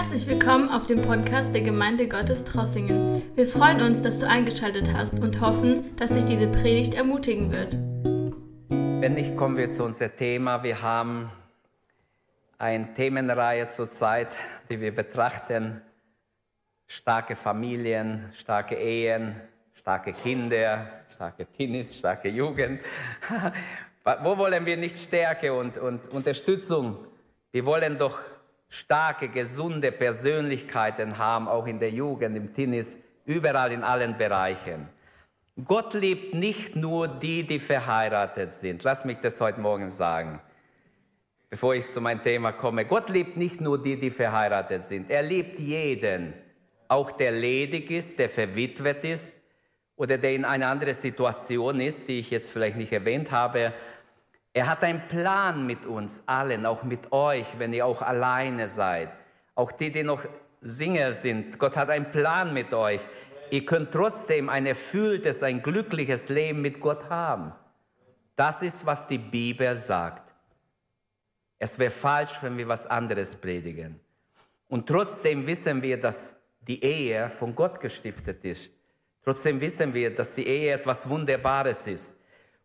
Herzlich willkommen auf dem Podcast der Gemeinde Gottes Trossingen. Wir freuen uns, dass du eingeschaltet hast und hoffen, dass dich diese Predigt ermutigen wird. Wenn nicht, kommen wir zu unserem Thema. Wir haben eine Themenreihe zurzeit, die wir betrachten. Starke Familien, starke Ehen, starke Kinder, starke Teenies, starke Jugend. Wo wollen wir nicht Stärke und, und Unterstützung? Wir wollen doch starke, gesunde Persönlichkeiten haben, auch in der Jugend, im Tennis, überall in allen Bereichen. Gott liebt nicht nur die, die verheiratet sind. Lass mich das heute Morgen sagen, bevor ich zu meinem Thema komme. Gott liebt nicht nur die, die verheiratet sind. Er liebt jeden, auch der ledig ist, der verwitwet ist oder der in einer anderen Situation ist, die ich jetzt vielleicht nicht erwähnt habe. Er hat einen Plan mit uns allen, auch mit euch, wenn ihr auch alleine seid. Auch die, die noch Single sind. Gott hat einen Plan mit euch. Ihr könnt trotzdem ein erfülltes, ein glückliches Leben mit Gott haben. Das ist, was die Bibel sagt. Es wäre falsch, wenn wir was anderes predigen. Und trotzdem wissen wir, dass die Ehe von Gott gestiftet ist. Trotzdem wissen wir, dass die Ehe etwas Wunderbares ist.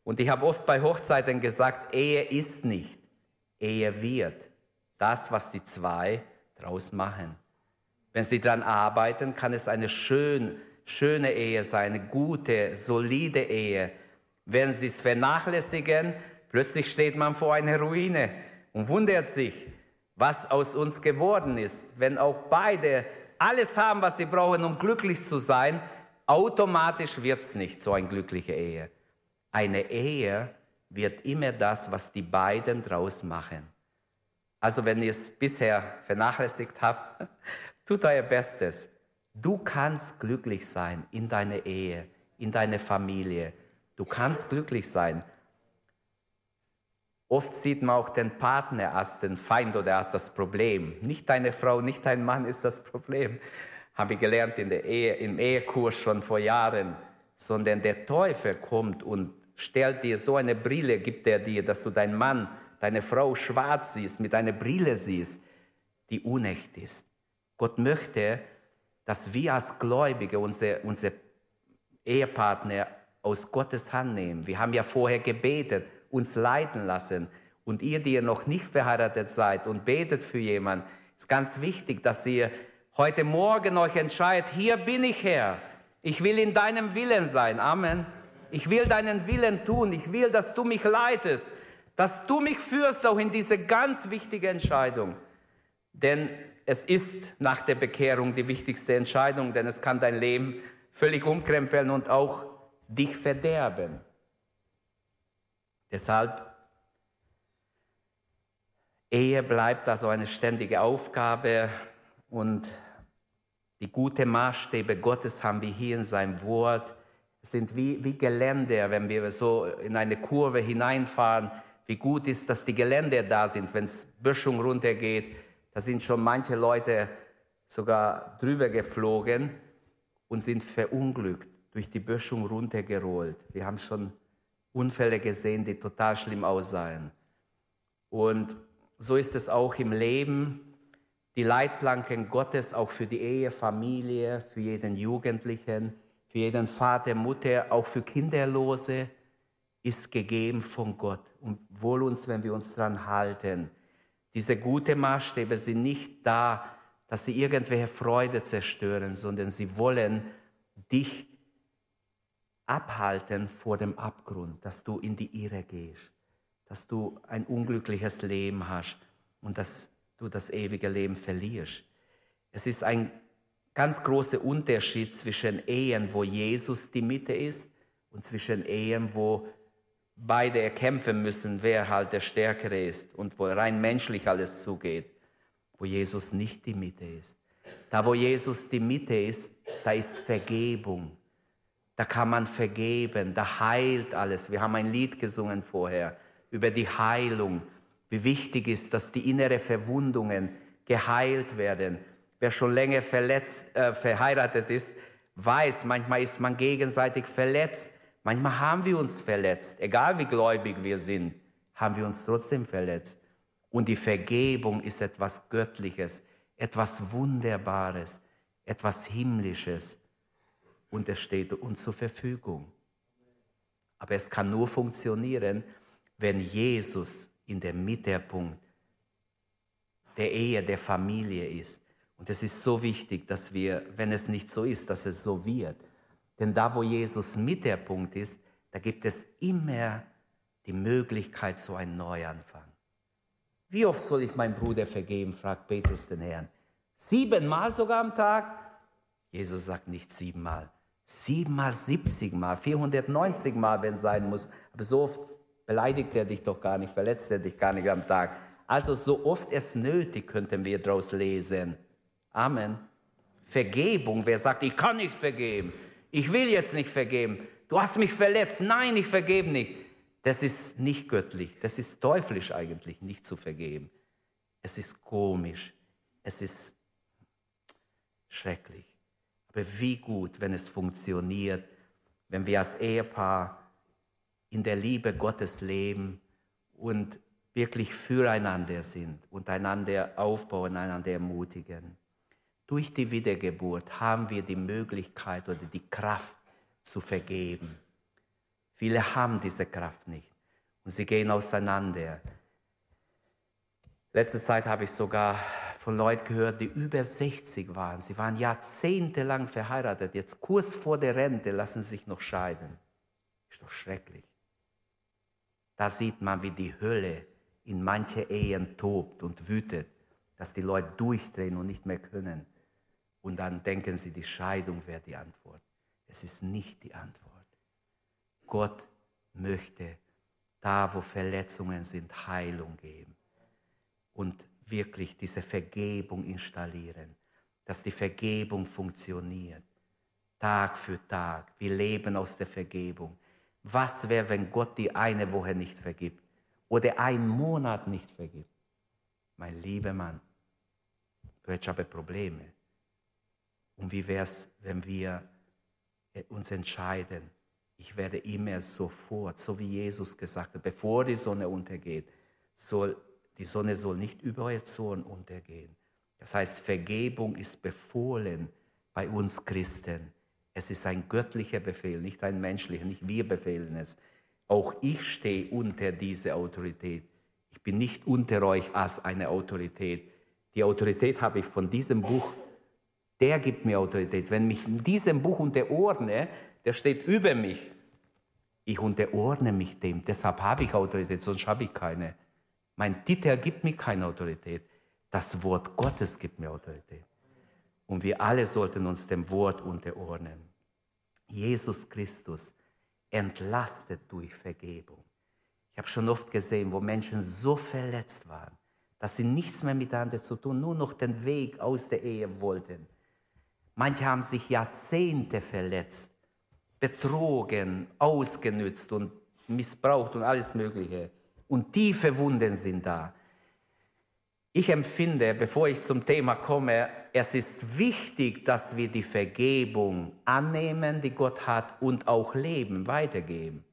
Und ich habe oft bei Hochzeiten gesagt, Ehe ist nicht, Ehe wird. Das, was die zwei draus machen. Wenn sie daran arbeiten, kann es eine schön, schöne Ehe sein, eine gute, solide Ehe. Wenn sie es vernachlässigen, plötzlich steht man vor einer Ruine und wundert sich, was aus uns geworden ist. Wenn auch beide alles haben, was sie brauchen, um glücklich zu sein, automatisch wird es nicht so eine glückliche Ehe. Eine Ehe wird immer das, was die beiden draus machen. Also wenn ihr es bisher vernachlässigt habt, tut euer Bestes. Du kannst glücklich sein in deiner Ehe, in deiner Familie. Du kannst glücklich sein. Oft sieht man auch den Partner als den Feind oder als das Problem. Nicht deine Frau, nicht dein Mann ist das Problem. Habe ich gelernt in der Ehe, im Ehekurs schon vor Jahren. Sondern der Teufel kommt und stellt dir so eine Brille, gibt er dir, dass du deinen Mann, deine Frau schwarz siehst, mit einer Brille siehst, die unecht ist. Gott möchte, dass wir als Gläubige unsere, unsere Ehepartner aus Gottes Hand nehmen. Wir haben ja vorher gebetet, uns leiten lassen. Und ihr, die ihr noch nicht verheiratet seid und betet für jemanden, ist ganz wichtig, dass ihr heute Morgen euch entscheidet, hier bin ich Herr. Ich will in deinem Willen sein. Amen. Ich will deinen Willen tun. Ich will, dass du mich leitest, dass du mich führst auch in diese ganz wichtige Entscheidung. Denn es ist nach der Bekehrung die wichtigste Entscheidung, denn es kann dein Leben völlig umkrempeln und auch dich verderben. Deshalb, Ehe bleibt also eine ständige Aufgabe und die gute Maßstäbe Gottes haben wir hier in seinem Wort sind wie, wie Geländer, wenn wir so in eine Kurve hineinfahren. Wie gut ist, dass die Geländer da sind, wenn es Böschung runtergeht. Da sind schon manche Leute sogar drüber geflogen und sind verunglückt, durch die Böschung runtergerollt. Wir haben schon Unfälle gesehen, die total schlimm aussahen. Und so ist es auch im Leben. Die Leitplanken Gottes auch für die Ehe, Familie, für jeden Jugendlichen für jeden Vater, Mutter, auch für Kinderlose ist gegeben von Gott. Und wohl uns, wenn wir uns daran halten. Diese guten Maßstäbe sind nicht da, dass sie irgendwelche Freude zerstören, sondern sie wollen dich abhalten vor dem Abgrund, dass du in die Irre gehst, dass du ein unglückliches Leben hast und dass du das ewige Leben verlierst. Es ist ein ganz großer Unterschied zwischen Ehen, wo Jesus die Mitte ist, und zwischen Ehen, wo beide erkämpfen müssen, wer halt der Stärkere ist und wo rein menschlich alles zugeht, wo Jesus nicht die Mitte ist. Da, wo Jesus die Mitte ist, da ist Vergebung. Da kann man vergeben, da heilt alles. Wir haben ein Lied gesungen vorher über die Heilung, wie wichtig ist, dass die innere Verwundungen geheilt werden Wer schon länger verletzt, äh, verheiratet ist, weiß, manchmal ist man gegenseitig verletzt. Manchmal haben wir uns verletzt. Egal wie gläubig wir sind, haben wir uns trotzdem verletzt. Und die Vergebung ist etwas Göttliches, etwas Wunderbares, etwas Himmlisches. Und es steht uns zur Verfügung. Aber es kann nur funktionieren, wenn Jesus in der Mittelpunkt der Ehe, der Familie ist. Und es ist so wichtig, dass wir, wenn es nicht so ist, dass es so wird. Denn da, wo Jesus Mittelpunkt ist, da gibt es immer die Möglichkeit zu einem Neuanfang. Wie oft soll ich meinem Bruder vergeben, fragt Petrus den Herrn. Siebenmal sogar am Tag? Jesus sagt nicht siebenmal. Siebenmal, siebzigmal, 490 Mal, wenn es sein muss. Aber so oft beleidigt er dich doch gar nicht, verletzt er dich gar nicht am Tag. Also so oft es nötig, könnten wir daraus lesen. Amen. Vergebung, wer sagt, ich kann nicht vergeben, ich will jetzt nicht vergeben, du hast mich verletzt, nein, ich vergebe nicht. Das ist nicht göttlich, das ist teuflisch eigentlich, nicht zu vergeben. Es ist komisch, es ist schrecklich. Aber wie gut, wenn es funktioniert, wenn wir als Ehepaar in der Liebe Gottes leben und wirklich füreinander sind und einander aufbauen, einander ermutigen. Durch die Wiedergeburt haben wir die Möglichkeit oder die Kraft zu vergeben. Viele haben diese Kraft nicht und sie gehen auseinander. Letzte Zeit habe ich sogar von Leuten gehört, die über 60 waren. Sie waren jahrzehntelang verheiratet. Jetzt kurz vor der Rente lassen sie sich noch scheiden. Ist doch schrecklich. Da sieht man, wie die Hölle in manche Ehen tobt und wütet, dass die Leute durchdrehen und nicht mehr können. Und dann denken sie, die Scheidung wäre die Antwort. Es ist nicht die Antwort. Gott möchte da, wo Verletzungen sind, Heilung geben. Und wirklich diese Vergebung installieren, dass die Vergebung funktioniert. Tag für Tag. Wir leben aus der Vergebung. Was wäre, wenn Gott die eine Woche nicht vergibt oder einen Monat nicht vergibt? Mein lieber Mann, du hättest aber Probleme. Und wie wäre es, wenn wir äh, uns entscheiden, ich werde immer sofort, so wie Jesus gesagt hat, bevor die Sonne untergeht, soll die Sonne soll nicht über euer Zorn untergehen. Das heißt, Vergebung ist befohlen bei uns Christen. Es ist ein göttlicher Befehl, nicht ein menschlicher, nicht wir befehlen es. Auch ich stehe unter diese Autorität. Ich bin nicht unter euch als eine Autorität. Die Autorität habe ich von diesem Buch. Der gibt mir Autorität. Wenn mich in diesem Buch unterordne, der steht über mich. Ich unterordne mich dem. Deshalb habe ich Autorität, sonst habe ich keine. Mein Titel gibt mir keine Autorität. Das Wort Gottes gibt mir Autorität. Und wir alle sollten uns dem Wort unterordnen. Jesus Christus entlastet durch Vergebung. Ich habe schon oft gesehen, wo Menschen so verletzt waren, dass sie nichts mehr miteinander zu tun, nur noch den Weg aus der Ehe wollten. Manche haben sich Jahrzehnte verletzt, betrogen, ausgenützt und missbraucht und alles Mögliche und tiefe Wunden sind da. Ich empfinde, bevor ich zum Thema komme, es ist wichtig, dass wir die Vergebung annehmen, die Gott hat, und auch leben, weitergeben.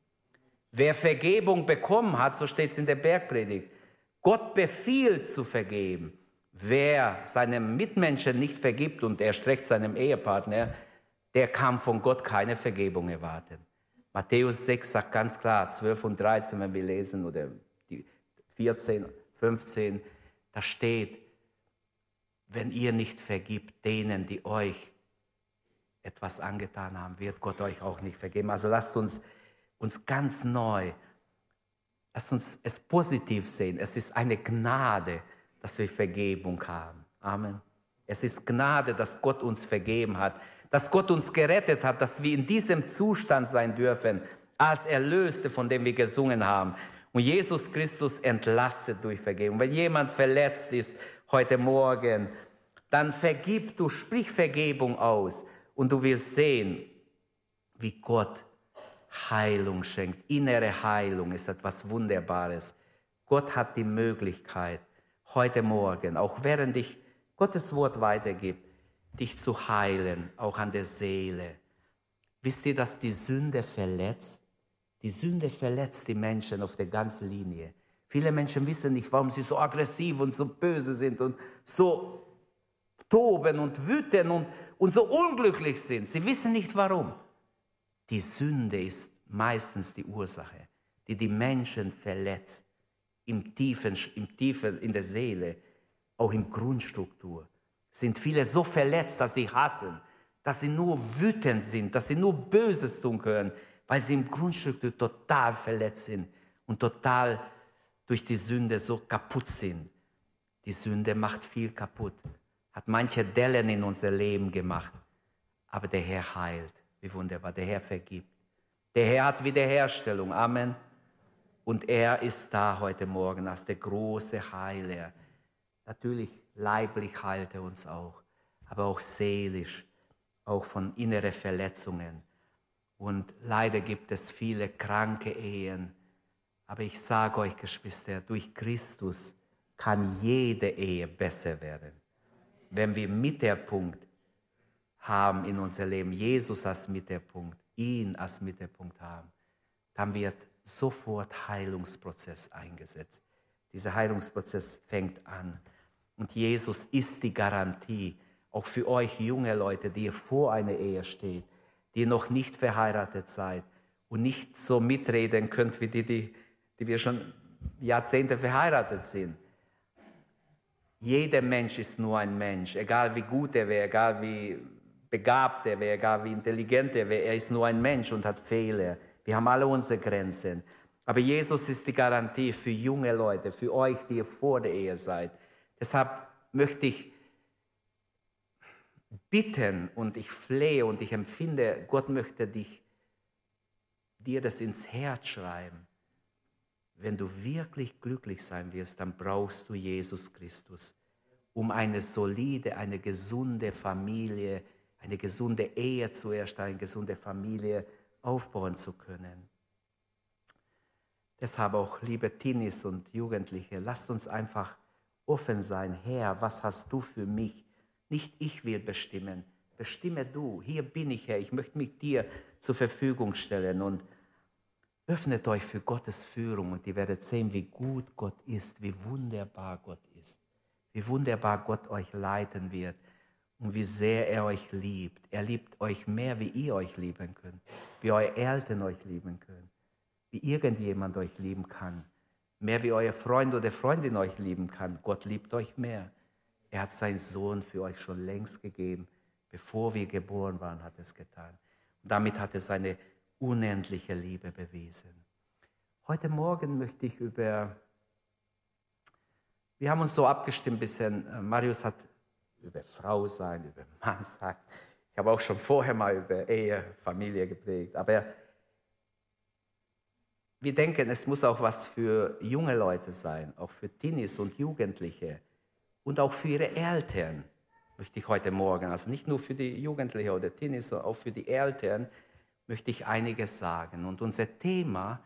Wer Vergebung bekommen hat, so steht es in der Bergpredigt, Gott befiehlt zu vergeben. Wer seinem Mitmenschen nicht vergibt und er streckt seinem Ehepartner, der kann von Gott keine Vergebung erwarten. Matthäus 6 sagt ganz klar, 12 und 13, wenn wir lesen, oder 14, 15, da steht, wenn ihr nicht vergibt denen, die euch etwas angetan haben, wird Gott euch auch nicht vergeben. Also lasst uns uns ganz neu, lasst uns es positiv sehen. Es ist eine Gnade, dass wir Vergebung haben. Amen. Es ist Gnade, dass Gott uns vergeben hat, dass Gott uns gerettet hat, dass wir in diesem Zustand sein dürfen, als Erlöste, von dem wir gesungen haben. Und Jesus Christus entlastet durch Vergebung. Wenn jemand verletzt ist heute Morgen, dann vergib du, sprich Vergebung aus und du wirst sehen, wie Gott Heilung schenkt. Innere Heilung ist etwas Wunderbares. Gott hat die Möglichkeit, heute Morgen, auch während ich Gottes Wort weitergibt, dich zu heilen, auch an der Seele. Wisst ihr, dass die Sünde verletzt? Die Sünde verletzt die Menschen auf der ganzen Linie. Viele Menschen wissen nicht, warum sie so aggressiv und so böse sind und so toben und wüten und, und so unglücklich sind. Sie wissen nicht warum. Die Sünde ist meistens die Ursache, die die Menschen verletzt, im Tiefen, im Tiefen in der Seele, auch in Grundstruktur. Sind viele so verletzt, dass sie hassen, dass sie nur wütend sind, dass sie nur Böses tun können, weil sie im Grundstruktur total verletzt sind und total durch die Sünde so kaputt sind. Die Sünde macht viel kaputt, hat manche Dellen in unser Leben gemacht. Aber der Herr heilt. Wie wunderbar. Der Herr vergibt. Der Herr hat Wiederherstellung. Amen. Und er ist da heute Morgen als der große Heiler. Natürlich leiblich heilt er uns auch, aber auch seelisch, auch von inneren Verletzungen. Und leider gibt es viele kranke Ehen. Aber ich sage euch, Geschwister, durch Christus kann jede Ehe besser werden. Wenn wir Mittelpunkt haben in unser Leben, Jesus als Mittelpunkt, ihn als Mittelpunkt haben, dann wird sofort Heilungsprozess eingesetzt. Dieser Heilungsprozess fängt an. Und Jesus ist die Garantie, auch für euch junge Leute, die ihr vor einer Ehe steht, die ihr noch nicht verheiratet seid und nicht so mitreden könnt wie die, die, die wir schon Jahrzehnte verheiratet sind. Jeder Mensch ist nur ein Mensch, egal wie gut er wäre, egal wie begabt er wäre, egal wie intelligent er wäre, er ist nur ein Mensch und hat Fehler. Wir haben alle unsere Grenzen. Aber Jesus ist die Garantie für junge Leute, für euch, die ihr vor der Ehe seid. Deshalb möchte ich bitten und ich flehe und ich empfinde, Gott möchte dich, dir das ins Herz schreiben wenn du wirklich glücklich sein wirst, dann brauchst du Jesus Christus, um eine solide, eine gesunde Familie, eine gesunde Ehe zuerst, eine gesunde Familie aufbauen zu können. Deshalb auch, liebe Teenies und Jugendliche, lasst uns einfach offen sein. Herr, was hast du für mich? Nicht ich will bestimmen, bestimme du. Hier bin ich, Herr. Ich möchte mich dir zur Verfügung stellen und Öffnet euch für Gottes Führung und ihr werdet sehen, wie gut Gott ist, wie wunderbar Gott ist, wie wunderbar Gott euch leiten wird und wie sehr er euch liebt. Er liebt euch mehr, wie ihr euch lieben könnt, wie eure Eltern euch lieben können, wie irgendjemand euch lieben kann, mehr wie euer Freund oder Freundin euch lieben kann. Gott liebt euch mehr. Er hat seinen Sohn für euch schon längst gegeben. Bevor wir geboren waren, hat er es getan. Und damit hat er seine unendliche Liebe bewiesen. Heute Morgen möchte ich über, wir haben uns so abgestimmt bisschen, äh, Marius hat über Frau sein, über Mann sein. Ich habe auch schon vorher mal über Ehe, Familie geprägt, aber wir denken, es muss auch was für junge Leute sein, auch für Teenies und Jugendliche und auch für ihre Eltern, möchte ich heute Morgen, also nicht nur für die Jugendlichen oder Teenies, sondern auch für die Eltern, möchte ich einiges sagen. Und unser Thema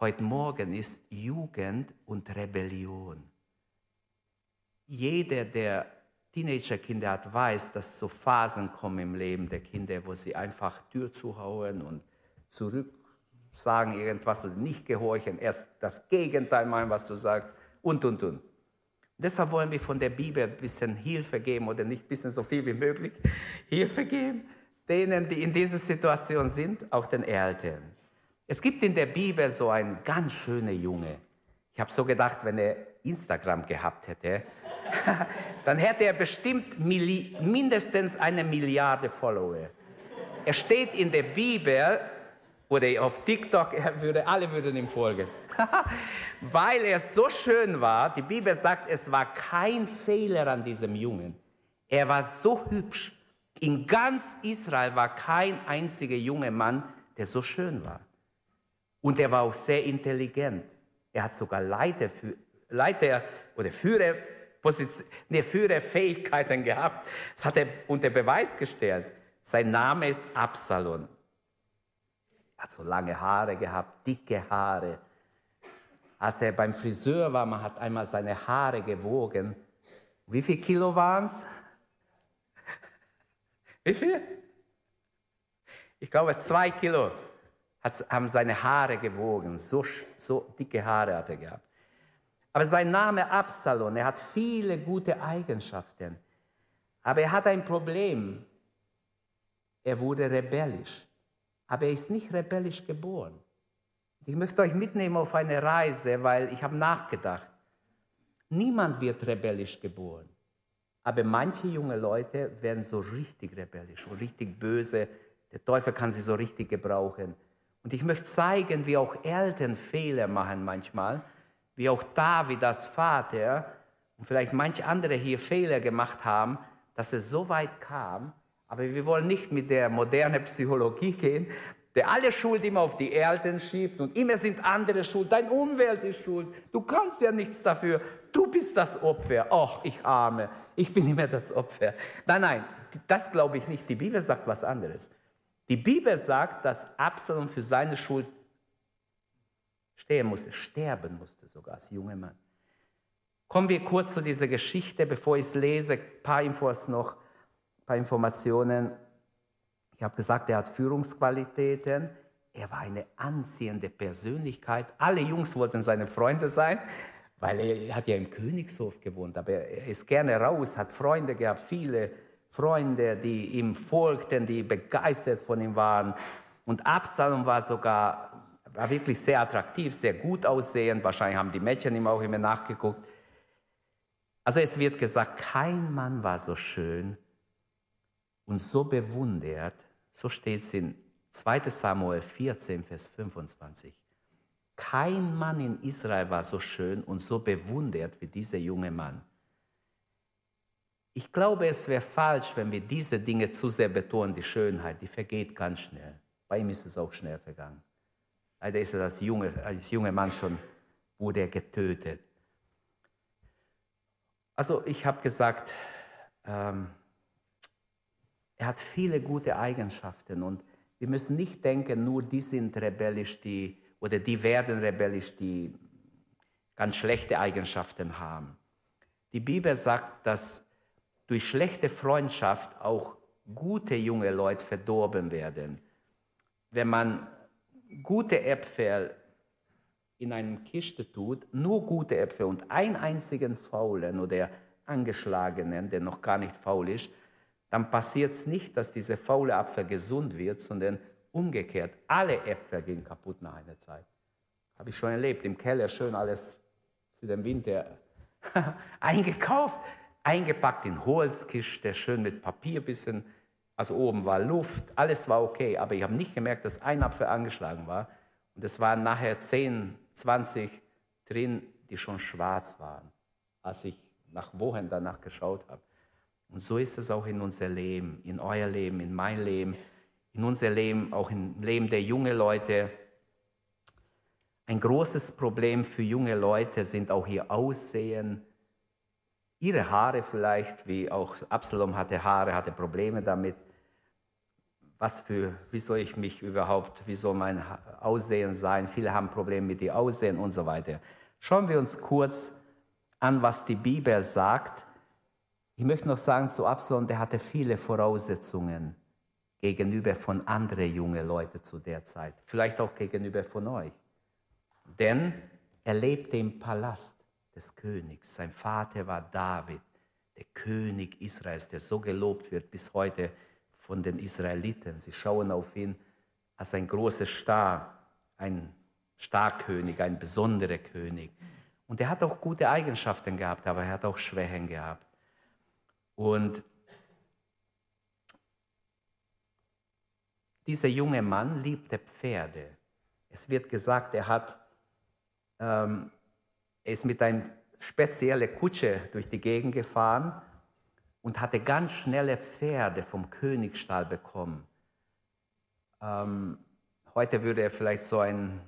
heute Morgen ist Jugend und Rebellion. Jeder, der Teenagerkinder hat, weiß, dass so Phasen kommen im Leben der Kinder, wo sie einfach Tür zuhauen und zurück sagen irgendwas oder nicht gehorchen, erst das Gegenteil meinen, was du sagst und, und, und. Deshalb wollen wir von der Bibel ein bisschen Hilfe geben oder nicht ein bisschen so viel wie möglich Hilfe geben denen, die in dieser Situation sind, auch den Eltern. Es gibt in der Bibel so einen ganz schönen Junge. Ich habe so gedacht, wenn er Instagram gehabt hätte, dann hätte er bestimmt mindestens eine Milliarde Follower. Er steht in der Bibel oder auf TikTok, er würde, alle würden ihm folgen. Weil er so schön war, die Bibel sagt, es war kein Fehler an diesem Jungen. Er war so hübsch. In ganz Israel war kein einziger junger Mann, der so schön war. Und er war auch sehr intelligent. Er hat sogar Leiter, Leiter oder Führer, nee, Führerfähigkeiten gehabt. Das hat er unter Beweis gestellt. Sein Name ist Absalom. Er hat so lange Haare gehabt, dicke Haare. Als er beim Friseur war, man hat einmal seine Haare gewogen. Wie viel Kilo waren es? Wie viel? Ich glaube, zwei Kilo haben seine Haare gewogen. So, so dicke Haare hat er gehabt. Aber sein Name Absalom, er hat viele gute Eigenschaften. Aber er hat ein Problem. Er wurde rebellisch. Aber er ist nicht rebellisch geboren. Ich möchte euch mitnehmen auf eine Reise, weil ich habe nachgedacht. Niemand wird rebellisch geboren. Aber manche junge Leute werden so richtig rebellisch und richtig böse. Der Teufel kann sie so richtig gebrauchen. Und ich möchte zeigen, wie auch Eltern Fehler machen manchmal, wie auch David als Vater und vielleicht manche andere hier Fehler gemacht haben, dass es so weit kam. Aber wir wollen nicht mit der modernen Psychologie gehen, der alle Schuld immer auf die Eltern schiebt und immer sind andere schuld. Dein Umwelt ist schuld. Du kannst ja nichts dafür. Du bist das Opfer. Ach, ich arme. Ich bin immer das Opfer. Nein, nein, das glaube ich nicht. Die Bibel sagt was anderes. Die Bibel sagt, dass Absalom für seine Schuld stehen musste, sterben musste sogar als junger Mann. Kommen wir kurz zu dieser Geschichte, bevor ich es lese. Ein paar Infos noch, ein paar Informationen. Ich habe gesagt, er hat Führungsqualitäten. Er war eine anziehende Persönlichkeit. Alle Jungs wollten seine Freunde sein, weil er hat ja im Königshof gewohnt. Aber er ist gerne raus, hat Freunde gehabt, viele Freunde, die ihm folgten, die begeistert von ihm waren. Und Absalom war sogar war wirklich sehr attraktiv, sehr gut aussehend. Wahrscheinlich haben die Mädchen ihm auch immer nachgeguckt. Also es wird gesagt, kein Mann war so schön und so bewundert so steht es in 2 Samuel 14, Vers 25. Kein Mann in Israel war so schön und so bewundert wie dieser junge Mann. Ich glaube, es wäre falsch, wenn wir diese Dinge zu sehr betonen. Die Schönheit, die vergeht ganz schnell. Bei ihm ist es auch schnell vergangen. Leider ist er als junge, als junger Mann schon, wurde er getötet. Also ich habe gesagt, ähm, er hat viele gute Eigenschaften und wir müssen nicht denken, nur die sind rebellisch, die, oder die werden rebellisch, die ganz schlechte Eigenschaften haben. Die Bibel sagt, dass durch schlechte Freundschaft auch gute junge Leute verdorben werden. Wenn man gute Äpfel in einem Kiste tut, nur gute Äpfel und einen einzigen faulen oder angeschlagenen, der noch gar nicht faul ist, dann passiert es nicht, dass dieser faule Apfel gesund wird, sondern umgekehrt. Alle Äpfel gehen kaputt nach einer Zeit. Habe ich schon erlebt, im Keller schön alles für den Winter eingekauft, eingepackt in Holzkiste, schön mit Papier bisschen. Also oben war Luft, alles war okay, aber ich habe nicht gemerkt, dass ein Apfel angeschlagen war. Und es waren nachher 10, 20 drin, die schon schwarz waren, als ich nach Wochen danach geschaut habe. Und so ist es auch in unser Leben, in euer Leben, in mein Leben, in unser Leben, auch im Leben der jungen Leute. Ein großes Problem für junge Leute sind auch ihr Aussehen, ihre Haare vielleicht, wie auch Absalom hatte Haare, hatte Probleme damit. Was für, wie soll ich mich überhaupt, wie soll mein Aussehen sein? Viele haben Probleme mit dem Aussehen und so weiter. Schauen wir uns kurz an, was die Bibel sagt ich möchte noch sagen zu Absalom, der hatte viele Voraussetzungen gegenüber von anderen jungen Leuten zu der Zeit, vielleicht auch gegenüber von euch. Denn er lebte im Palast des Königs. Sein Vater war David, der König Israels, der so gelobt wird bis heute von den Israeliten. Sie schauen auf ihn als ein großer Star, ein Starkönig, ein besonderer König. Und er hat auch gute Eigenschaften gehabt, aber er hat auch Schwächen gehabt. Und dieser junge Mann liebte Pferde. Es wird gesagt, er, hat, ähm, er ist mit einer speziellen Kutsche durch die Gegend gefahren und hatte ganz schnelle Pferde vom Königsstall bekommen. Ähm, heute würde er vielleicht so einen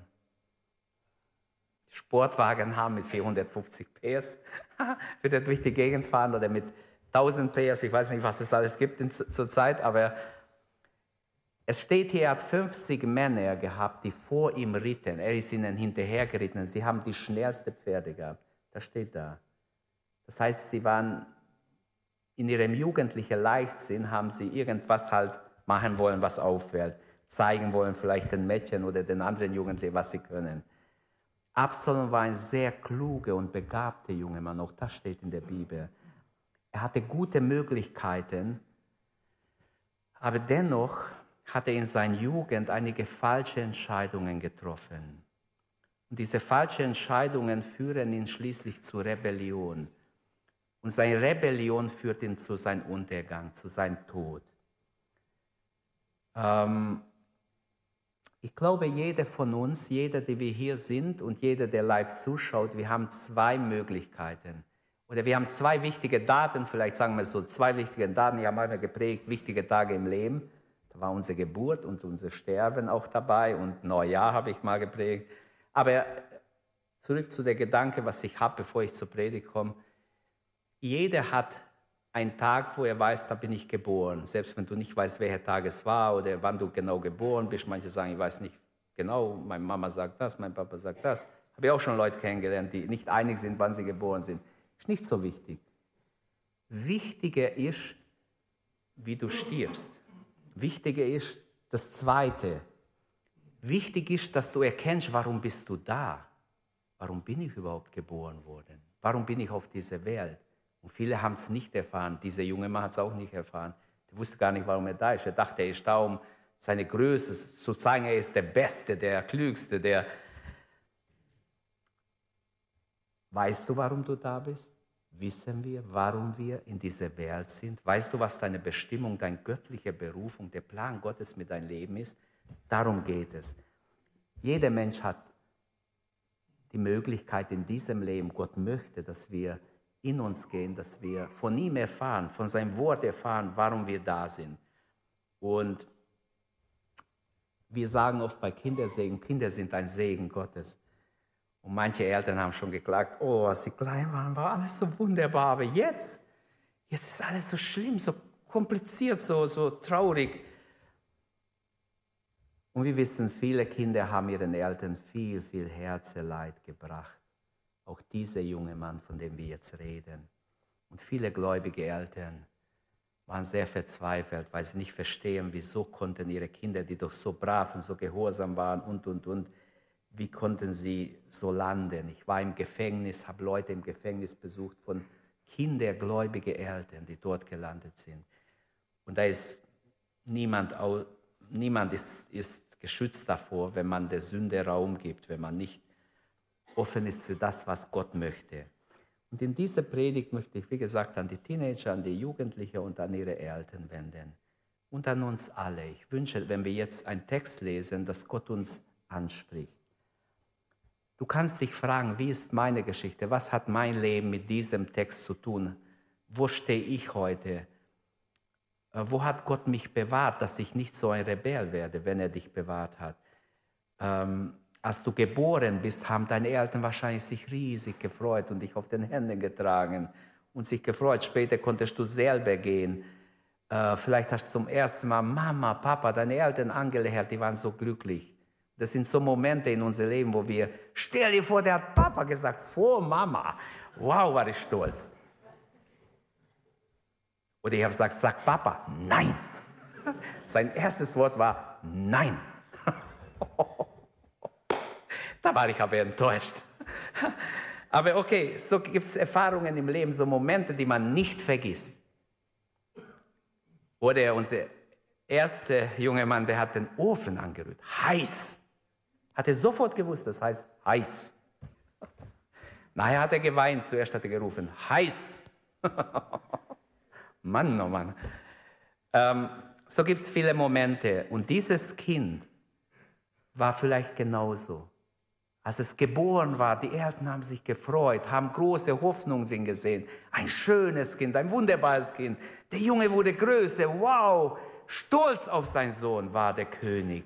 Sportwagen haben mit 450 PS, würde er durch die Gegend fahren oder mit 1000 PS, ich weiß nicht, was es alles gibt zur Zeit, aber es steht hier, er hat 50 Männer gehabt, die vor ihm ritten. Er ist ihnen hinterhergeritten. Sie haben die schnellsten Pferde gehabt. Das steht da. Das heißt, sie waren in ihrem jugendlichen Leichtsinn, haben sie irgendwas halt machen wollen, was auffällt. Zeigen wollen vielleicht den Mädchen oder den anderen Jugendlichen, was sie können. Absalom war ein sehr kluger und begabter junger Mann. Auch das steht in der Bibel. Er hatte gute Möglichkeiten, aber dennoch hat er in seiner Jugend einige falsche Entscheidungen getroffen. Und diese falschen Entscheidungen führen ihn schließlich zur Rebellion. Und seine Rebellion führt ihn zu seinem Untergang, zu seinem Tod. Ähm, ich glaube, jeder von uns, jeder, der wir hier sind und jeder, der live zuschaut, wir haben zwei Möglichkeiten. Oder wir haben zwei wichtige Daten, vielleicht sagen wir so, zwei wichtige Daten, die haben einmal geprägt, wichtige Tage im Leben. Da war unsere Geburt und unser Sterben auch dabei und Neujahr habe ich mal geprägt. Aber zurück zu der Gedanke, was ich habe, bevor ich zur Predigt komme. Jeder hat einen Tag, wo er weiß, da bin ich geboren. Selbst wenn du nicht weißt, welcher Tag es war oder wann du genau geboren bist. Manche sagen, ich weiß nicht genau, meine Mama sagt das, mein Papa sagt das. Habe ich auch schon Leute kennengelernt, die nicht einig sind, wann sie geboren sind. Ist nicht so wichtig. Wichtiger ist, wie du stirbst. Wichtiger ist das Zweite. Wichtig ist, dass du erkennst, warum bist du da? Warum bin ich überhaupt geboren worden? Warum bin ich auf dieser Welt? Und viele haben es nicht erfahren. Dieser junge Mann hat es auch nicht erfahren. Er wusste gar nicht, warum er da ist. Er dachte, er ist da, um seine Größe zu zeigen, er ist der Beste, der Klügste, der... Weißt du, warum du da bist? Wissen wir, warum wir in dieser Welt sind? Weißt du, was deine Bestimmung, deine göttliche Berufung, der Plan Gottes mit deinem Leben ist? Darum geht es. Jeder Mensch hat die Möglichkeit in diesem Leben, Gott möchte, dass wir in uns gehen, dass wir von ihm erfahren, von seinem Wort erfahren, warum wir da sind. Und wir sagen oft bei Kindersegen, Kinder sind ein Segen Gottes. Und manche Eltern haben schon geklagt, oh, als sie klein waren, war alles so wunderbar, aber jetzt, jetzt ist alles so schlimm, so kompliziert, so, so traurig. Und wir wissen, viele Kinder haben ihren Eltern viel, viel Herzeleid gebracht. Auch dieser junge Mann, von dem wir jetzt reden. Und viele gläubige Eltern waren sehr verzweifelt, weil sie nicht verstehen, wieso konnten ihre Kinder, die doch so brav und so gehorsam waren und, und, und, wie konnten sie so landen? Ich war im Gefängnis, habe Leute im Gefängnis besucht von kindergläubigen Eltern, die dort gelandet sind. Und da ist niemand, niemand ist, ist geschützt davor, wenn man der Sünde Raum gibt, wenn man nicht offen ist für das, was Gott möchte. Und in dieser Predigt möchte ich, wie gesagt, an die Teenager, an die Jugendlichen und an ihre Eltern wenden. Und an uns alle. Ich wünsche, wenn wir jetzt einen Text lesen, dass Gott uns anspricht. Du kannst dich fragen, wie ist meine Geschichte? Was hat mein Leben mit diesem Text zu tun? Wo stehe ich heute? Äh, wo hat Gott mich bewahrt, dass ich nicht so ein Rebell werde, wenn er dich bewahrt hat? Ähm, als du geboren bist, haben deine Eltern wahrscheinlich sich riesig gefreut und dich auf den Händen getragen und sich gefreut. Später konntest du selber gehen. Äh, vielleicht hast du zum ersten Mal Mama, Papa, deine Eltern angelächelt, die waren so glücklich. Das sind so Momente in unserem Leben, wo wir, stell dir vor, der hat Papa gesagt, vor Mama. Wow, war ich stolz. Oder ich habe gesagt, sag Papa, nein. Sein erstes Wort war nein. Da war ich aber enttäuscht. Aber okay, so gibt es Erfahrungen im Leben, so Momente, die man nicht vergisst. Oder unser erster junge Mann, der hat den Ofen angerührt. Heiß. Hat er sofort gewusst, das heißt heiß. Nachher hat er geweint, zuerst hat er gerufen, heiß. Mann, oh Mann. Ähm, so gibt es viele Momente. Und dieses Kind war vielleicht genauso. Als es geboren war, die Eltern haben sich gefreut, haben große Hoffnung drin gesehen. Ein schönes Kind, ein wunderbares Kind. Der Junge wurde größer. Wow! Stolz auf seinen Sohn war der König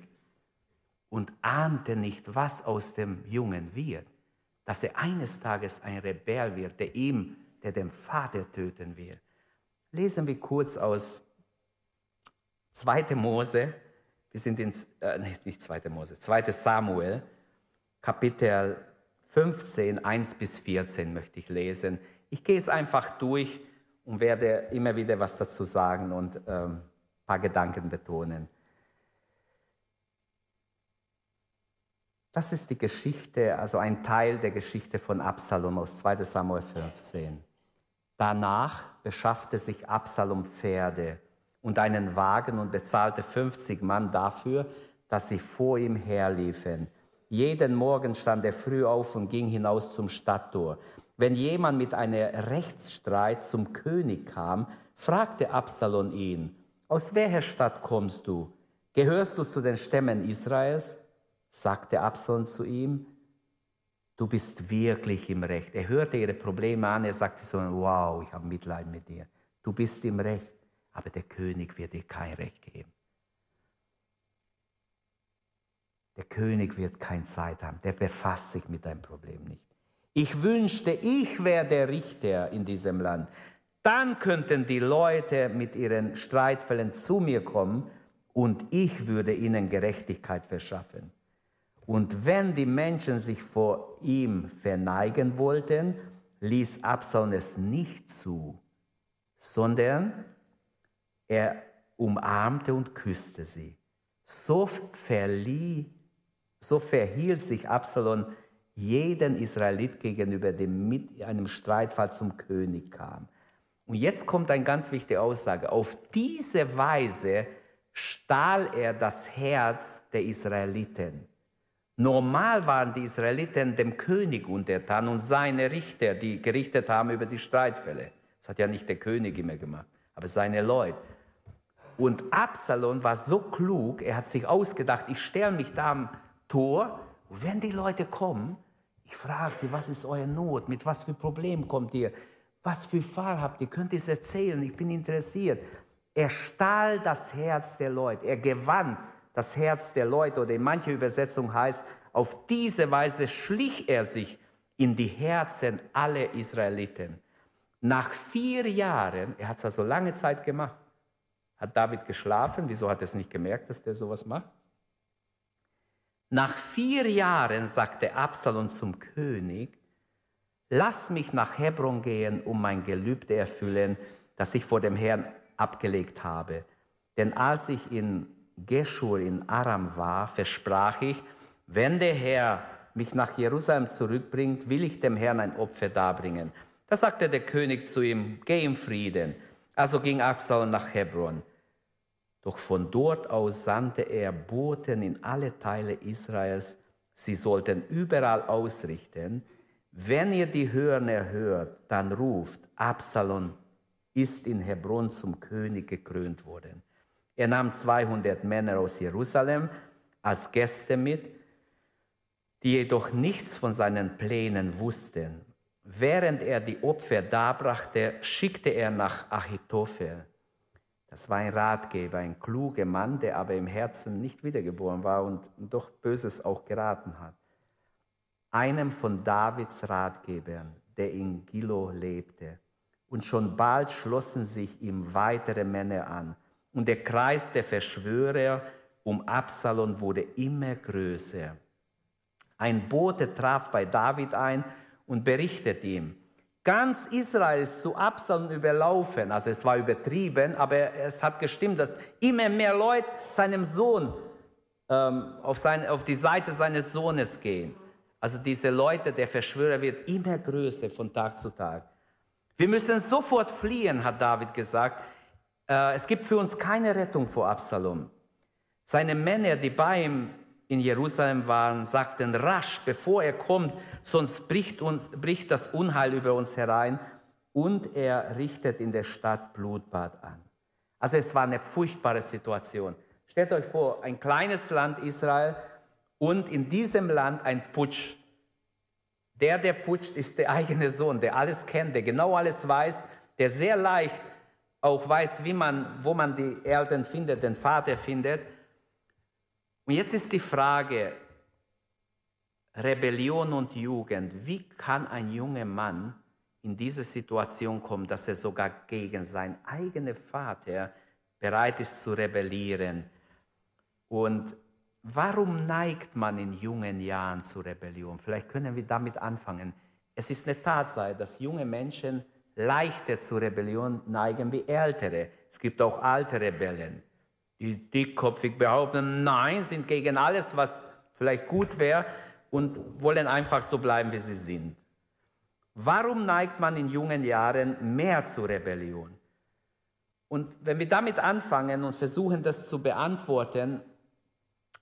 und ahnte nicht, was aus dem Jungen wird. Dass er eines Tages ein Rebell wird, der ihm, der den Vater töten wird. Lesen wir kurz aus 2. Mose. Wir sind in, äh, nicht 2. Mose, 2. Samuel Kapitel 15, 1 bis 14 möchte ich lesen. Ich gehe es einfach durch und werde immer wieder was dazu sagen und ähm, ein paar Gedanken betonen. Das ist die Geschichte, also ein Teil der Geschichte von Absalom aus 2 Samuel 15. Danach beschaffte sich Absalom Pferde und einen Wagen und bezahlte 50 Mann dafür, dass sie vor ihm herliefen. Jeden Morgen stand er früh auf und ging hinaus zum Stadttor. Wenn jemand mit einem Rechtsstreit zum König kam, fragte Absalom ihn, aus welcher Stadt kommst du? Gehörst du zu den Stämmen Israels? sagte Absalom zu ihm, du bist wirklich im Recht. Er hörte ihre Probleme an, er sagte so, wow, ich habe Mitleid mit dir. Du bist im Recht, aber der König wird dir kein Recht geben. Der König wird keine Zeit haben, der befasst sich mit deinem Problem nicht. Ich wünschte, ich wäre der Richter in diesem Land. Dann könnten die Leute mit ihren Streitfällen zu mir kommen und ich würde ihnen Gerechtigkeit verschaffen. Und wenn die Menschen sich vor ihm verneigen wollten, ließ Absalom es nicht zu, sondern er umarmte und küsste sie. So verlieh, so verhielt sich Absalom jeden Israelit gegenüber, der mit einem Streitfall zum König kam. Und jetzt kommt eine ganz wichtige Aussage. Auf diese Weise stahl er das Herz der Israeliten. Normal waren die Israeliten dem König untertan und seine Richter, die gerichtet haben über die Streitfälle. Das hat ja nicht der König immer gemacht, aber seine Leute. Und Absalom war so klug, er hat sich ausgedacht, ich stelle mich da am Tor, wenn die Leute kommen, ich frage sie, was ist euer Not? Mit was für Problemen kommt ihr? Was für Fall habt ihr? Könnt ihr es erzählen? Ich bin interessiert. Er stahl das Herz der Leute. Er gewann das Herz der Leute. Oder in mancher Übersetzung heißt, auf diese Weise schlich er sich in die Herzen aller Israeliten. Nach vier Jahren, er hat es also lange Zeit gemacht, hat David geschlafen. Wieso hat er es nicht gemerkt, dass der sowas macht? Nach vier Jahren sagte Absalom zum König, lass mich nach Hebron gehen, um mein Gelübde erfüllen, das ich vor dem Herrn abgelegt habe. Denn als ich in Geschur in Aram war, versprach ich, wenn der Herr mich nach Jerusalem zurückbringt, will ich dem Herrn ein Opfer darbringen. Da sagte der König zu ihm, geh im Frieden. Also ging Absalom nach Hebron. Doch von dort aus sandte er Boten in alle Teile Israels. Sie sollten überall ausrichten, wenn ihr die Hörner hört, dann ruft, Absalom ist in Hebron zum König gekrönt worden. Er nahm 200 Männer aus Jerusalem als Gäste mit, die jedoch nichts von seinen Plänen wussten. Während er die Opfer darbrachte, schickte er nach Achitophel, das war ein Ratgeber, ein kluger Mann, der aber im Herzen nicht wiedergeboren war und doch Böses auch geraten hat. Einem von Davids Ratgebern, der in Gilo lebte. Und schon bald schlossen sich ihm weitere Männer an. Und der Kreis der Verschwörer um Absalom wurde immer größer. Ein Bote traf bei David ein und berichtet ihm, Ganz Israel ist zu Absalom überlaufen. Also es war übertrieben, aber es hat gestimmt, dass immer mehr Leute seinem Sohn ähm, auf, sein, auf die Seite seines Sohnes gehen. Also diese Leute, der Verschwörer wird immer größer von Tag zu Tag. Wir müssen sofort fliehen, hat David gesagt. Äh, es gibt für uns keine Rettung vor Absalom. Seine Männer, die bei ihm in Jerusalem waren, sagten rasch, bevor er kommt, sonst bricht, uns, bricht das Unheil über uns herein und er richtet in der Stadt Blutbad an. Also es war eine furchtbare Situation. Stellt euch vor, ein kleines Land Israel und in diesem Land ein Putsch. Der, der putscht, ist der eigene Sohn, der alles kennt, der genau alles weiß, der sehr leicht auch weiß, wie man, wo man die Eltern findet, den Vater findet. Und jetzt ist die Frage, Rebellion und Jugend, wie kann ein junger Mann in diese Situation kommen, dass er sogar gegen seinen eigenen Vater bereit ist zu rebellieren? Und warum neigt man in jungen Jahren zu Rebellion? Vielleicht können wir damit anfangen. Es ist eine Tatsache, dass junge Menschen leichter zu Rebellion neigen wie ältere. Es gibt auch alte Rebellen die dickkopfig behaupten, nein, sind gegen alles, was vielleicht gut wäre und wollen einfach so bleiben, wie sie sind. Warum neigt man in jungen Jahren mehr zu Rebellion? Und wenn wir damit anfangen und versuchen, das zu beantworten,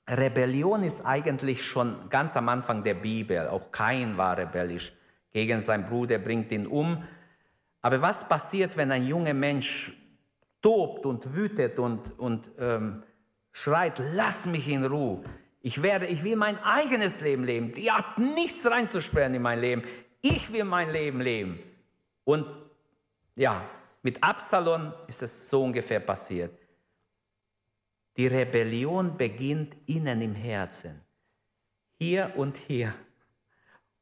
Rebellion ist eigentlich schon ganz am Anfang der Bibel. Auch Kain war rebellisch gegen seinen Bruder, bringt ihn um. Aber was passiert, wenn ein junger Mensch tobt und wütet und, und ähm, schreit, lass mich in Ruhe. Ich werde, ich will mein eigenes Leben leben. Ihr habt nichts reinzusperren in mein Leben. Ich will mein Leben leben. Und ja, mit Absalom ist es so ungefähr passiert. Die Rebellion beginnt innen im Herzen. Hier und hier.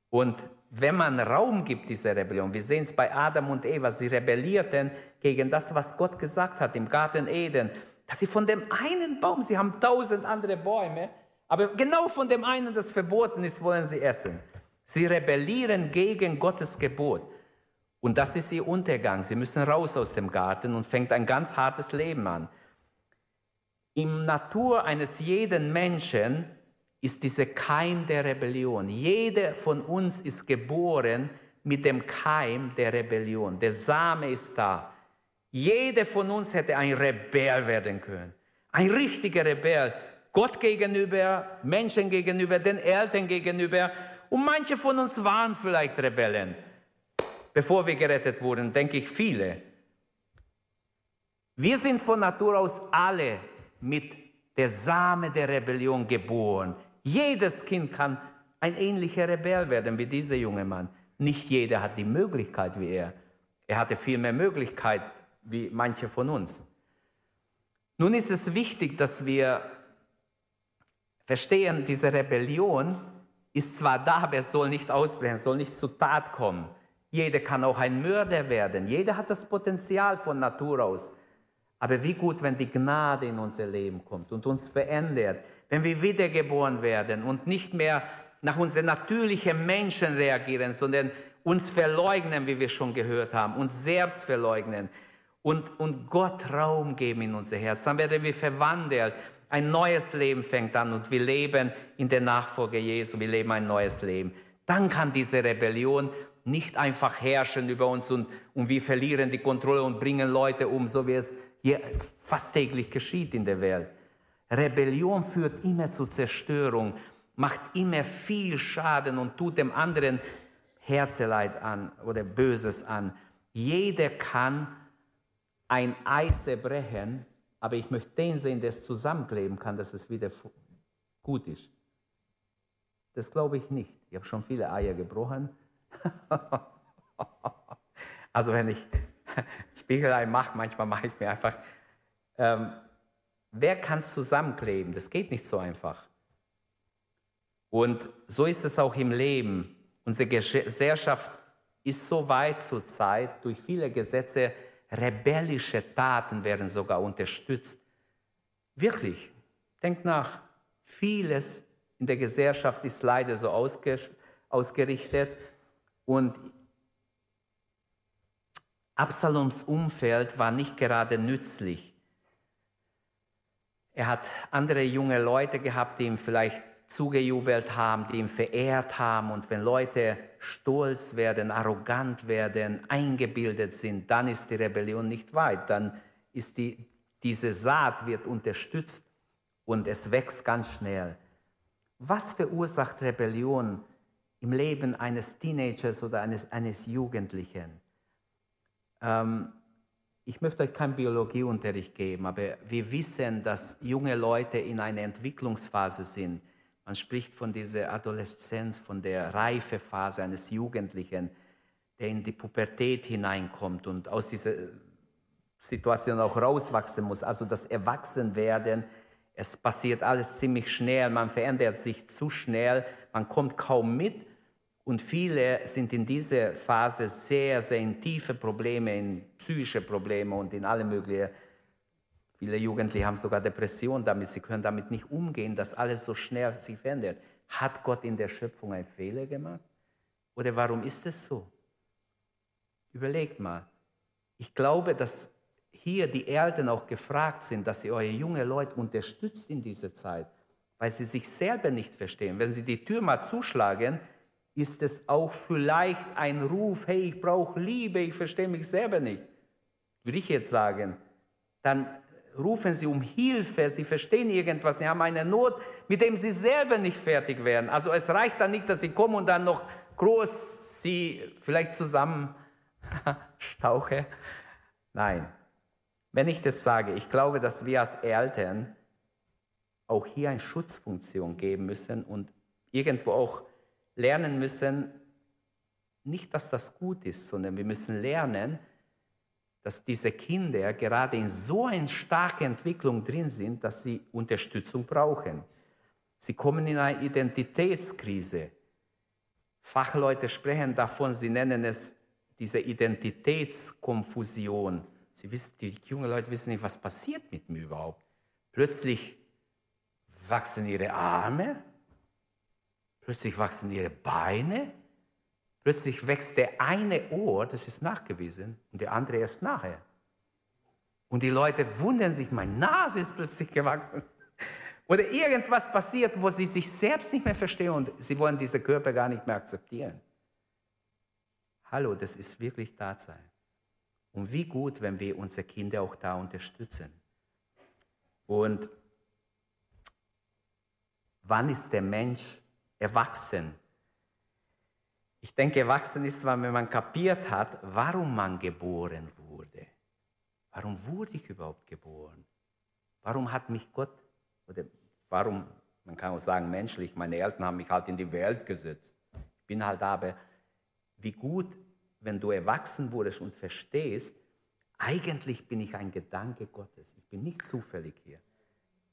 Und wenn man Raum gibt, dieser Rebellion, wir sehen es bei Adam und Eva, sie rebellierten gegen das, was Gott gesagt hat im Garten Eden, dass sie von dem einen Baum, sie haben tausend andere Bäume, aber genau von dem einen, das verboten ist, wollen sie essen. Sie rebellieren gegen Gottes Gebot. Und das ist ihr Untergang. Sie müssen raus aus dem Garten und fängt ein ganz hartes Leben an. Im Natur eines jeden Menschen ist dieser Keim der Rebellion. Jeder von uns ist geboren mit dem Keim der Rebellion. Der Same ist da. Jeder von uns hätte ein Rebell werden können. Ein richtiger Rebell. Gott gegenüber, Menschen gegenüber, den Eltern gegenüber. Und manche von uns waren vielleicht Rebellen. Bevor wir gerettet wurden, denke ich viele. Wir sind von Natur aus alle mit der Same der Rebellion geboren. Jedes Kind kann ein ähnlicher Rebell werden wie dieser junge Mann. Nicht jeder hat die Möglichkeit wie er. Er hatte viel mehr Möglichkeit wie manche von uns. Nun ist es wichtig, dass wir verstehen, diese Rebellion ist zwar da, aber es soll nicht ausbrechen, soll nicht zu Tat kommen. Jeder kann auch ein Mörder werden. Jeder hat das Potenzial von Natur aus. Aber wie gut, wenn die Gnade in unser Leben kommt und uns verändert, wenn wir wiedergeboren werden und nicht mehr nach unseren natürlichen Menschen reagieren, sondern uns verleugnen, wie wir schon gehört haben, uns selbst verleugnen und, und Gott Raum geben in unser Herz, dann werden wir verwandelt. Ein neues Leben fängt an und wir leben in der Nachfolge Jesu, wir leben ein neues Leben. Dann kann diese Rebellion nicht einfach herrschen über uns und, und wir verlieren die Kontrolle und bringen Leute um, so wie es hier fast täglich geschieht in der Welt. Rebellion führt immer zu Zerstörung, macht immer viel Schaden und tut dem anderen Herzeleid an oder Böses an. Jeder kann ein Ei zerbrechen, aber ich möchte den sehen, der es zusammenkleben kann, dass es wieder gut ist. Das glaube ich nicht. Ich habe schon viele Eier gebrochen. also wenn ich Spiegelei mache, manchmal mache ich mir einfach, ähm, wer kann es zusammenkleben? Das geht nicht so einfach. Und so ist es auch im Leben. Unsere Gesellschaft ist so weit zur Zeit, durch viele Gesetze, rebellische Taten werden sogar unterstützt. Wirklich, denkt nach, vieles in der Gesellschaft ist leider so ausgerichtet und Absaloms Umfeld war nicht gerade nützlich. Er hat andere junge Leute gehabt, die ihm vielleicht zugejubelt haben, die ihn verehrt haben. Und wenn Leute stolz werden, arrogant werden, eingebildet sind, dann ist die Rebellion nicht weit. Dann ist die, diese Saat wird unterstützt und es wächst ganz schnell. Was verursacht Rebellion im Leben eines Teenagers oder eines, eines Jugendlichen? Ähm, ich möchte euch keinen Biologieunterricht geben, aber wir wissen, dass junge Leute in einer Entwicklungsphase sind. Man spricht von dieser Adoleszenz, von der Reifephase eines Jugendlichen, der in die Pubertät hineinkommt und aus dieser Situation auch rauswachsen muss. Also das Erwachsenwerden, es passiert alles ziemlich schnell, man verändert sich zu schnell, man kommt kaum mit und viele sind in dieser Phase sehr, sehr in tiefe Probleme, in psychische Probleme und in alle möglichen. Viele Jugendliche haben sogar Depressionen damit, sie können damit nicht umgehen, dass alles so schnell sich verändert. Hat Gott in der Schöpfung einen Fehler gemacht? Oder warum ist es so? Überlegt mal. Ich glaube, dass hier die Eltern auch gefragt sind, dass ihr eure junge Leute unterstützt in dieser Zeit, weil sie sich selber nicht verstehen. Wenn sie die Tür mal zuschlagen, ist es auch vielleicht ein Ruf, hey, ich brauche Liebe, ich verstehe mich selber nicht, würde ich jetzt sagen, dann rufen sie um Hilfe, sie verstehen irgendwas, sie haben eine Not, mit dem sie selber nicht fertig werden. Also es reicht dann nicht, dass sie kommen und dann noch groß sie vielleicht zusammen stauche. Nein, wenn ich das sage, ich glaube, dass wir als Eltern auch hier eine Schutzfunktion geben müssen und irgendwo auch lernen müssen, nicht, dass das gut ist, sondern wir müssen lernen, dass diese Kinder gerade in so einer starken Entwicklung drin sind, dass sie Unterstützung brauchen. Sie kommen in eine Identitätskrise. Fachleute sprechen davon, sie nennen es diese Identitätskonfusion. Sie wissen, die jungen Leute wissen nicht, was passiert mit mir überhaupt. Plötzlich wachsen ihre Arme, plötzlich wachsen ihre Beine, Plötzlich wächst der eine Ohr, das ist nachgewiesen, und der andere erst nachher. Und die Leute wundern sich, meine Nase ist plötzlich gewachsen. Oder irgendwas passiert, wo sie sich selbst nicht mehr verstehen und sie wollen diese Körper gar nicht mehr akzeptieren. Hallo, das ist wirklich Tatsache. Und wie gut, wenn wir unsere Kinder auch da unterstützen. Und wann ist der Mensch erwachsen? Ich denke, erwachsen ist wenn man kapiert hat, warum man geboren wurde. Warum wurde ich überhaupt geboren? Warum hat mich Gott, oder warum, man kann auch sagen menschlich, meine Eltern haben mich halt in die Welt gesetzt. Ich bin halt aber, wie gut, wenn du erwachsen wurdest und verstehst, eigentlich bin ich ein Gedanke Gottes. Ich bin nicht zufällig hier.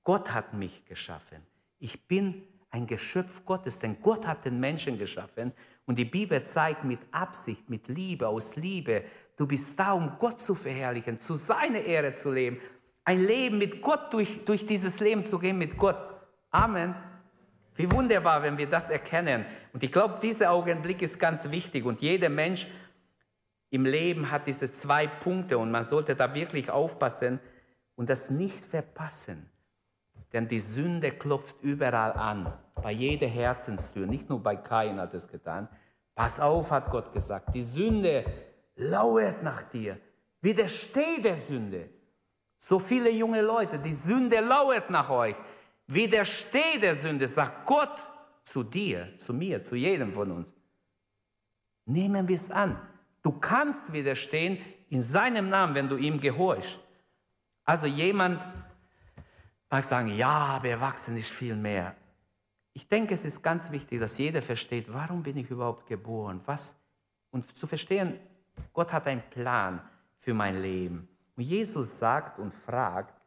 Gott hat mich geschaffen. Ich bin ein Geschöpf Gottes, denn Gott hat den Menschen geschaffen und die Bibel zeigt mit Absicht, mit Liebe, aus Liebe, du bist da, um Gott zu verherrlichen, zu seiner Ehre zu leben, ein Leben mit Gott durch, durch dieses Leben zu gehen mit Gott. Amen. Wie wunderbar, wenn wir das erkennen. Und ich glaube, dieser Augenblick ist ganz wichtig und jeder Mensch im Leben hat diese zwei Punkte und man sollte da wirklich aufpassen und das nicht verpassen. Denn die Sünde klopft überall an, bei jeder Herzenstür, nicht nur bei Kain hat es getan. Pass auf, hat Gott gesagt, die Sünde lauert nach dir. Widersteh der Sünde. So viele junge Leute, die Sünde lauert nach euch. Widersteh der Sünde, sagt Gott zu dir, zu mir, zu jedem von uns. Nehmen wir es an. Du kannst widerstehen in seinem Namen, wenn du ihm gehorchst. Also jemand, mag sagen, ja, aber erwachsen ist viel mehr. Ich denke, es ist ganz wichtig, dass jeder versteht, warum bin ich überhaupt geboren? Was? Und zu verstehen, Gott hat einen Plan für mein Leben. Und Jesus sagt und fragt,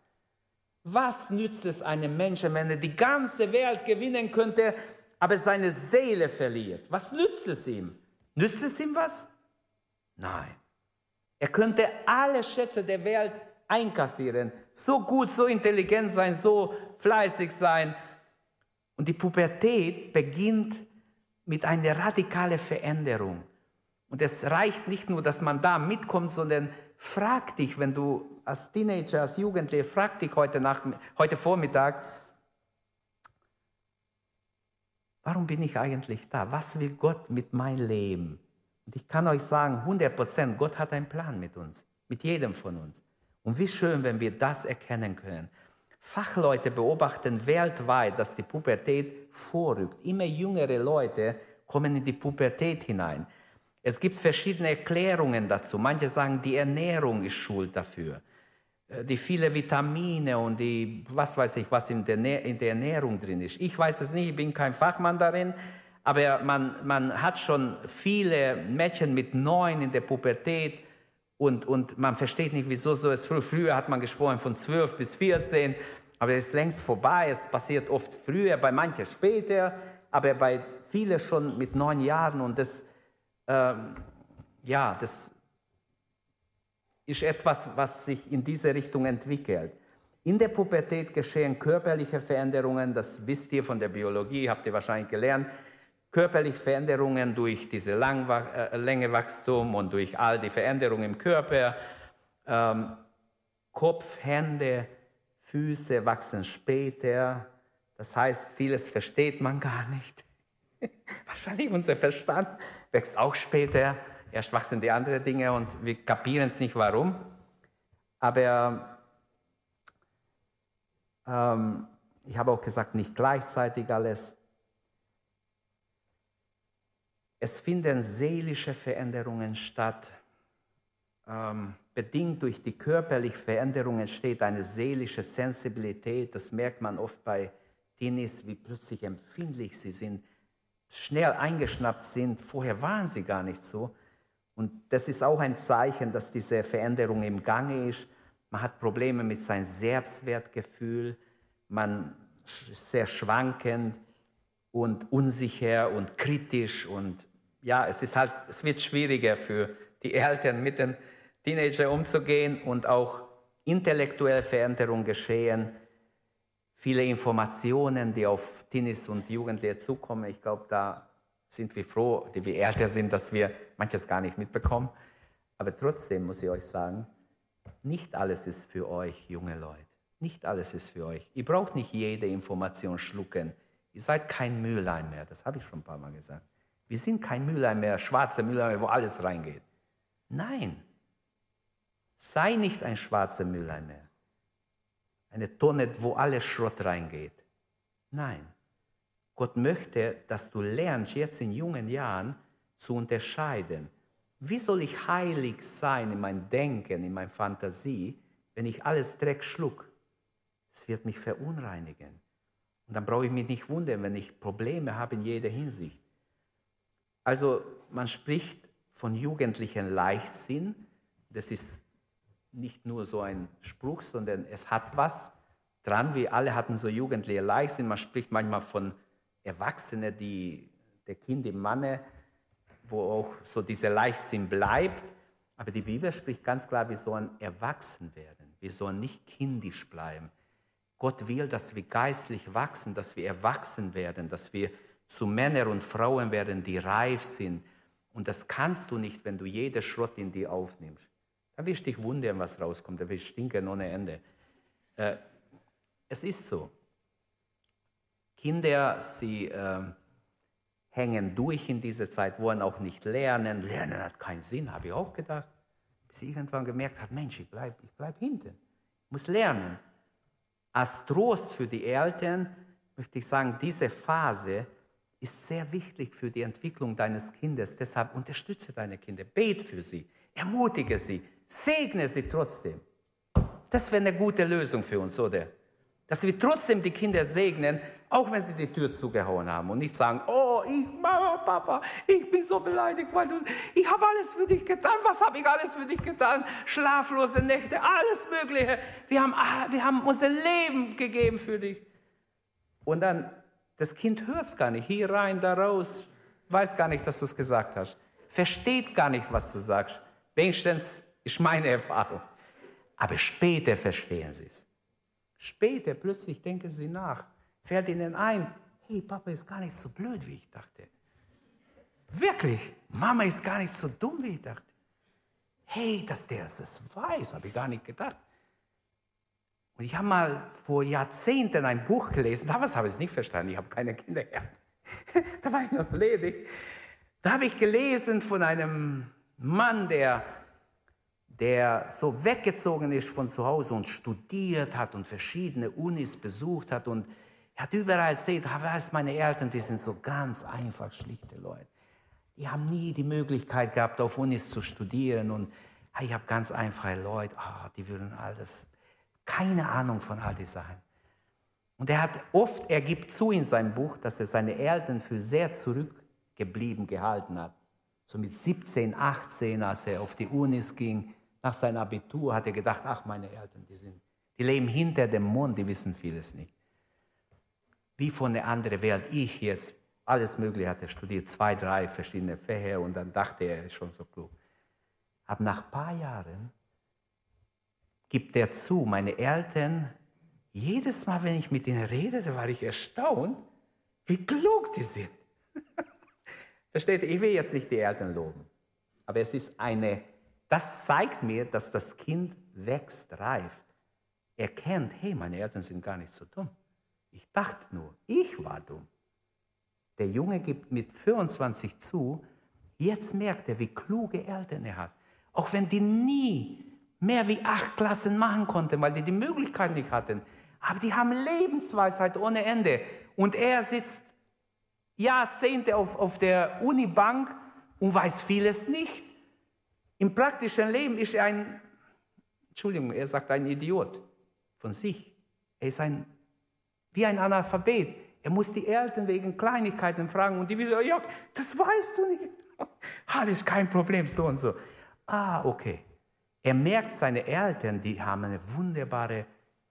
was nützt es einem Menschen, wenn er die ganze Welt gewinnen könnte, aber seine Seele verliert? Was nützt es ihm? Nützt es ihm was? Nein. Er könnte alle Schätze der Welt einkassieren. So gut, so intelligent sein, so fleißig sein. Und die Pubertät beginnt mit einer radikalen Veränderung. Und es reicht nicht nur, dass man da mitkommt, sondern frag dich, wenn du als Teenager, als Jugendlicher, frag dich heute, nach, heute Vormittag, warum bin ich eigentlich da? Was will Gott mit meinem Leben? Und ich kann euch sagen, 100 Prozent, Gott hat einen Plan mit uns, mit jedem von uns. Und wie schön, wenn wir das erkennen können. Fachleute beobachten weltweit, dass die Pubertät vorrückt. Immer jüngere Leute kommen in die Pubertät hinein. Es gibt verschiedene Erklärungen dazu. Manche sagen, die Ernährung ist schuld dafür. Äh, die viele Vitamine und die, was weiß ich, was in der, in der Ernährung drin ist. Ich weiß es nicht, ich bin kein Fachmann darin, aber man, man hat schon viele Mädchen mit neun in der Pubertät, und, und man versteht nicht, wieso so ist. Früher hat man gesprochen von 12 bis 14, aber es ist längst vorbei. Es passiert oft früher, bei manchen später, aber bei vielen schon mit neun Jahren. Und das, ähm, ja, das ist etwas, was sich in diese Richtung entwickelt. In der Pubertät geschehen körperliche Veränderungen, das wisst ihr von der Biologie, habt ihr wahrscheinlich gelernt körperliche Veränderungen durch diese äh, Längewachstum und durch all die Veränderungen im Körper. Ähm, Kopf, Hände, Füße wachsen später. Das heißt, vieles versteht man gar nicht. Wahrscheinlich unser Verstand wächst auch später. Erst wachsen die anderen Dinge und wir kapieren es nicht, warum. Aber ähm, ich habe auch gesagt, nicht gleichzeitig alles. Es finden seelische Veränderungen statt. Ähm, bedingt durch die körperlichen Veränderungen entsteht eine seelische Sensibilität. Das merkt man oft bei Teenies, wie plötzlich empfindlich sie sind, schnell eingeschnappt sind. Vorher waren sie gar nicht so. Und das ist auch ein Zeichen, dass diese Veränderung im Gange ist. Man hat Probleme mit seinem Selbstwertgefühl, man ist sehr schwankend und unsicher und kritisch und ja, es ist halt, es wird schwieriger für die Eltern mit den Teenagern umzugehen und auch intellektuelle Veränderungen geschehen. Viele Informationen, die auf Teenies und Jugendliche zukommen. Ich glaube, da sind wir froh, die wir älter sind, dass wir manches gar nicht mitbekommen. Aber trotzdem muss ich euch sagen, nicht alles ist für euch, junge Leute. Nicht alles ist für euch. Ihr braucht nicht jede Information schlucken. Ihr seid kein Müllein mehr. Das habe ich schon ein paar Mal gesagt. Wir sind kein Müllein mehr, schwarzer Müllein, wo alles reingeht. Nein. Sei nicht ein schwarzer Müllein mehr. Eine Tonne, wo alles Schrott reingeht. Nein. Gott möchte, dass du lernst, jetzt in jungen Jahren zu unterscheiden. Wie soll ich heilig sein in meinem Denken, in meiner Fantasie, wenn ich alles Dreck schluck? Es wird mich verunreinigen. Und dann brauche ich mich nicht wundern, wenn ich Probleme habe in jeder Hinsicht. Also man spricht von jugendlichen Leichtsinn. Das ist nicht nur so ein Spruch, sondern es hat was dran. Wir alle hatten so jugendliche Leichtsinn. Man spricht manchmal von Erwachsene, die der Kind im Manne, wo auch so dieser Leichtsinn bleibt. Aber die Bibel spricht ganz klar, wir sollen erwachsen werden. Wir sollen nicht kindisch bleiben. Gott will, dass wir geistlich wachsen, dass wir erwachsen werden, dass wir zu Männern und Frauen werden, die reif sind. Und das kannst du nicht, wenn du jede Schrott in dir aufnimmst. Da wirst du dich wundern, was rauskommt. Da wirst du stinken ohne Ende. Äh, es ist so. Kinder, sie äh, hängen durch in dieser Zeit, wollen auch nicht lernen. Lernen hat keinen Sinn, habe ich auch gedacht. Bis ich irgendwann gemerkt habe, Mensch, ich bleibe ich bleib hinten. Ich muss lernen. Als Trost für die Eltern möchte ich sagen, diese Phase ist sehr wichtig für die Entwicklung deines Kindes. Deshalb unterstütze deine Kinder, bete für sie, ermutige sie, segne sie trotzdem. Das wäre eine gute Lösung für uns, oder? Dass wir trotzdem die Kinder segnen, auch wenn sie die Tür zugehauen haben und nicht sagen, oh, ich, Mama, Papa, ich bin so beleidigt, weil du, ich habe alles für dich getan. Was habe ich alles für dich getan? Schlaflose Nächte, alles Mögliche. Wir haben, ah, wir haben unser Leben gegeben für dich. Und dann, das Kind hört es gar nicht, hier rein, da raus, weiß gar nicht, dass du es gesagt hast. Versteht gar nicht, was du sagst. Wenigstens ist meine Erfahrung. Aber später verstehen sie es. Später plötzlich denken sie nach, fällt ihnen ein, hey, Papa ist gar nicht so blöd, wie ich dachte. Wirklich, Mama ist gar nicht so dumm, wie ich dachte. Hey, dass der es weiß, habe ich gar nicht gedacht. Und ich habe mal vor Jahrzehnten ein Buch gelesen, damals habe ich es nicht verstanden, ich habe keine Kinder gehabt. da war ich noch ledig. Da habe ich gelesen von einem Mann, der der so weggezogen ist von zu Hause und studiert hat und verschiedene Unis besucht hat und er hat überall erzählt, weiß meine Eltern, die sind so ganz einfach schlichte Leute. Die haben nie die Möglichkeit gehabt, auf Unis zu studieren und ich habe ganz einfache Leute, oh, die würden alles, keine Ahnung von all die Sachen. Und er hat oft, er gibt zu in seinem Buch, dass er seine Eltern für sehr zurückgeblieben gehalten hat. So mit 17, 18, als er auf die Unis ging, nach seinem Abitur hat er gedacht, ach, meine Eltern, die, sind, die leben hinter dem Mond, die wissen vieles nicht. Wie von der anderen Welt, ich jetzt, alles Mögliche hat er studiert, zwei, drei verschiedene Fächer und dann dachte er, er ist schon so klug. Aber nach ein paar Jahren gibt er zu, meine Eltern, jedes Mal, wenn ich mit ihnen redete, war ich erstaunt, wie klug die sind. Versteht? Ich will jetzt nicht die Eltern loben, aber es ist eine das zeigt mir, dass das Kind wächst, reift. Erkennt, hey, meine Eltern sind gar nicht so dumm. Ich dachte nur, ich war dumm. Der Junge gibt mit 25 zu, jetzt merkt er, wie kluge Eltern er hat. Auch wenn die nie mehr wie acht Klassen machen konnten, weil die die Möglichkeit nicht hatten. Aber die haben Lebensweisheit ohne Ende. Und er sitzt Jahrzehnte auf, auf der Unibank und weiß vieles nicht. Im praktischen Leben ist er ein, Entschuldigung, er sagt ein Idiot von sich. Er ist ein, wie ein Analphabet. Er muss die Eltern wegen Kleinigkeiten fragen und die wieder, ja, das weißt du nicht. Ist kein Problem, so und so. Ah, okay. Er merkt, seine Eltern, die haben ein wunderbare,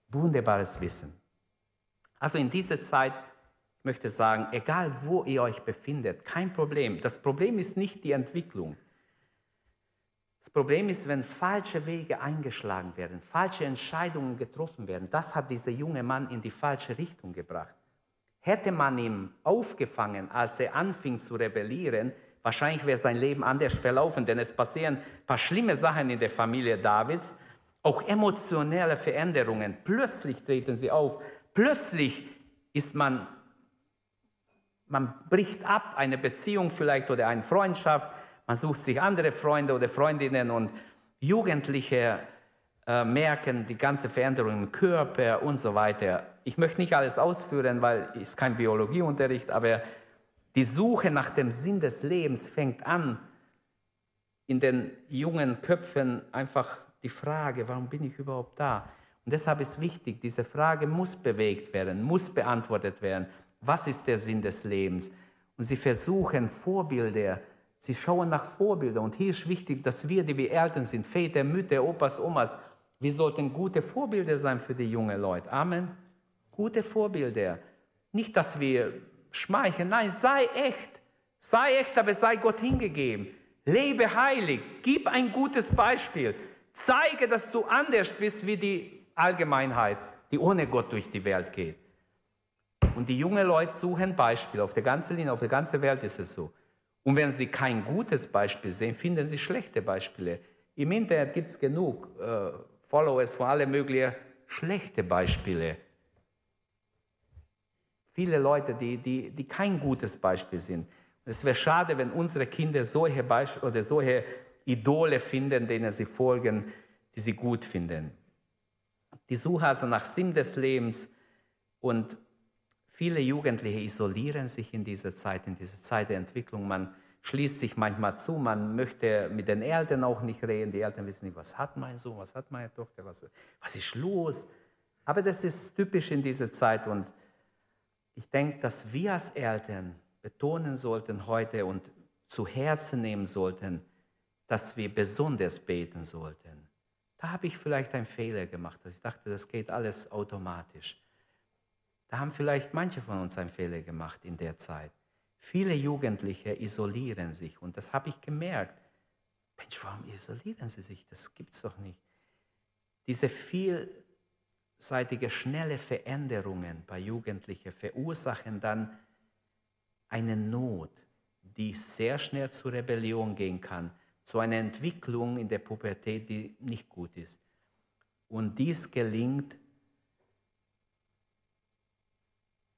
wunderbares Wissen. Also in dieser Zeit ich möchte sagen, egal wo ihr euch befindet, kein Problem. Das Problem ist nicht die Entwicklung. Das Problem ist, wenn falsche Wege eingeschlagen werden, falsche Entscheidungen getroffen werden. Das hat dieser junge Mann in die falsche Richtung gebracht. Hätte man ihn aufgefangen, als er anfing zu rebellieren, wahrscheinlich wäre sein Leben anders verlaufen, denn es passieren ein paar schlimme Sachen in der Familie Davids, auch emotionelle Veränderungen. Plötzlich treten sie auf. Plötzlich ist man man bricht ab, eine Beziehung vielleicht oder eine Freundschaft, man sucht sich andere Freunde oder Freundinnen und Jugendliche äh, merken die ganze Veränderung im Körper und so weiter. Ich möchte nicht alles ausführen, weil es kein Biologieunterricht, aber die Suche nach dem Sinn des Lebens fängt an, in den jungen Köpfen einfach die Frage, warum bin ich überhaupt da? Und deshalb ist wichtig, diese Frage muss bewegt werden, muss beantwortet werden. Was ist der Sinn des Lebens? Und sie versuchen Vorbilder, sie schauen nach Vorbildern. Und hier ist wichtig, dass wir, die wir Eltern sind, Väter, Mütter, Opas, Omas, wir sollten gute Vorbilder sein für die jungen Leute. Amen. Gute Vorbilder. Nicht, dass wir schmeicheln. Nein, sei echt. Sei echt, aber sei Gott hingegeben. Lebe heilig. Gib ein gutes Beispiel. Zeige, dass du anders bist wie die Allgemeinheit, die ohne Gott durch die Welt geht. Und die jungen Leute suchen Beispiele. Auf der ganzen Linie, auf der ganzen Welt ist es so. Und wenn sie kein gutes Beispiel sehen, finden sie schlechte Beispiele. Im Internet gibt es genug äh, Followers von allen möglichen schlechte Beispiele. Viele Leute, die, die, die kein gutes Beispiel sind. Es wäre schade, wenn unsere Kinder solche Beispiele oder solche Idole finden, denen sie folgen, die sie gut finden. Die Suche also nach Sinn des Lebens und Viele Jugendliche isolieren sich in dieser Zeit, in dieser Zeit der Entwicklung. Man schließt sich manchmal zu, man möchte mit den Eltern auch nicht reden. Die Eltern wissen nicht, was hat mein Sohn, was hat meine Tochter, was, was ist los. Aber das ist typisch in dieser Zeit und ich denke, dass wir als Eltern betonen sollten heute und zu Herzen nehmen sollten, dass wir besonders beten sollten. Da habe ich vielleicht einen Fehler gemacht. Ich dachte, das geht alles automatisch. Da haben vielleicht manche von uns einen Fehler gemacht in der Zeit. Viele Jugendliche isolieren sich und das habe ich gemerkt. Mensch, warum isolieren sie sich? Das gibt es doch nicht. Diese vielseitige, schnelle Veränderungen bei Jugendlichen verursachen dann eine Not, die sehr schnell zur Rebellion gehen kann, zu einer Entwicklung in der Pubertät, die nicht gut ist. Und dies gelingt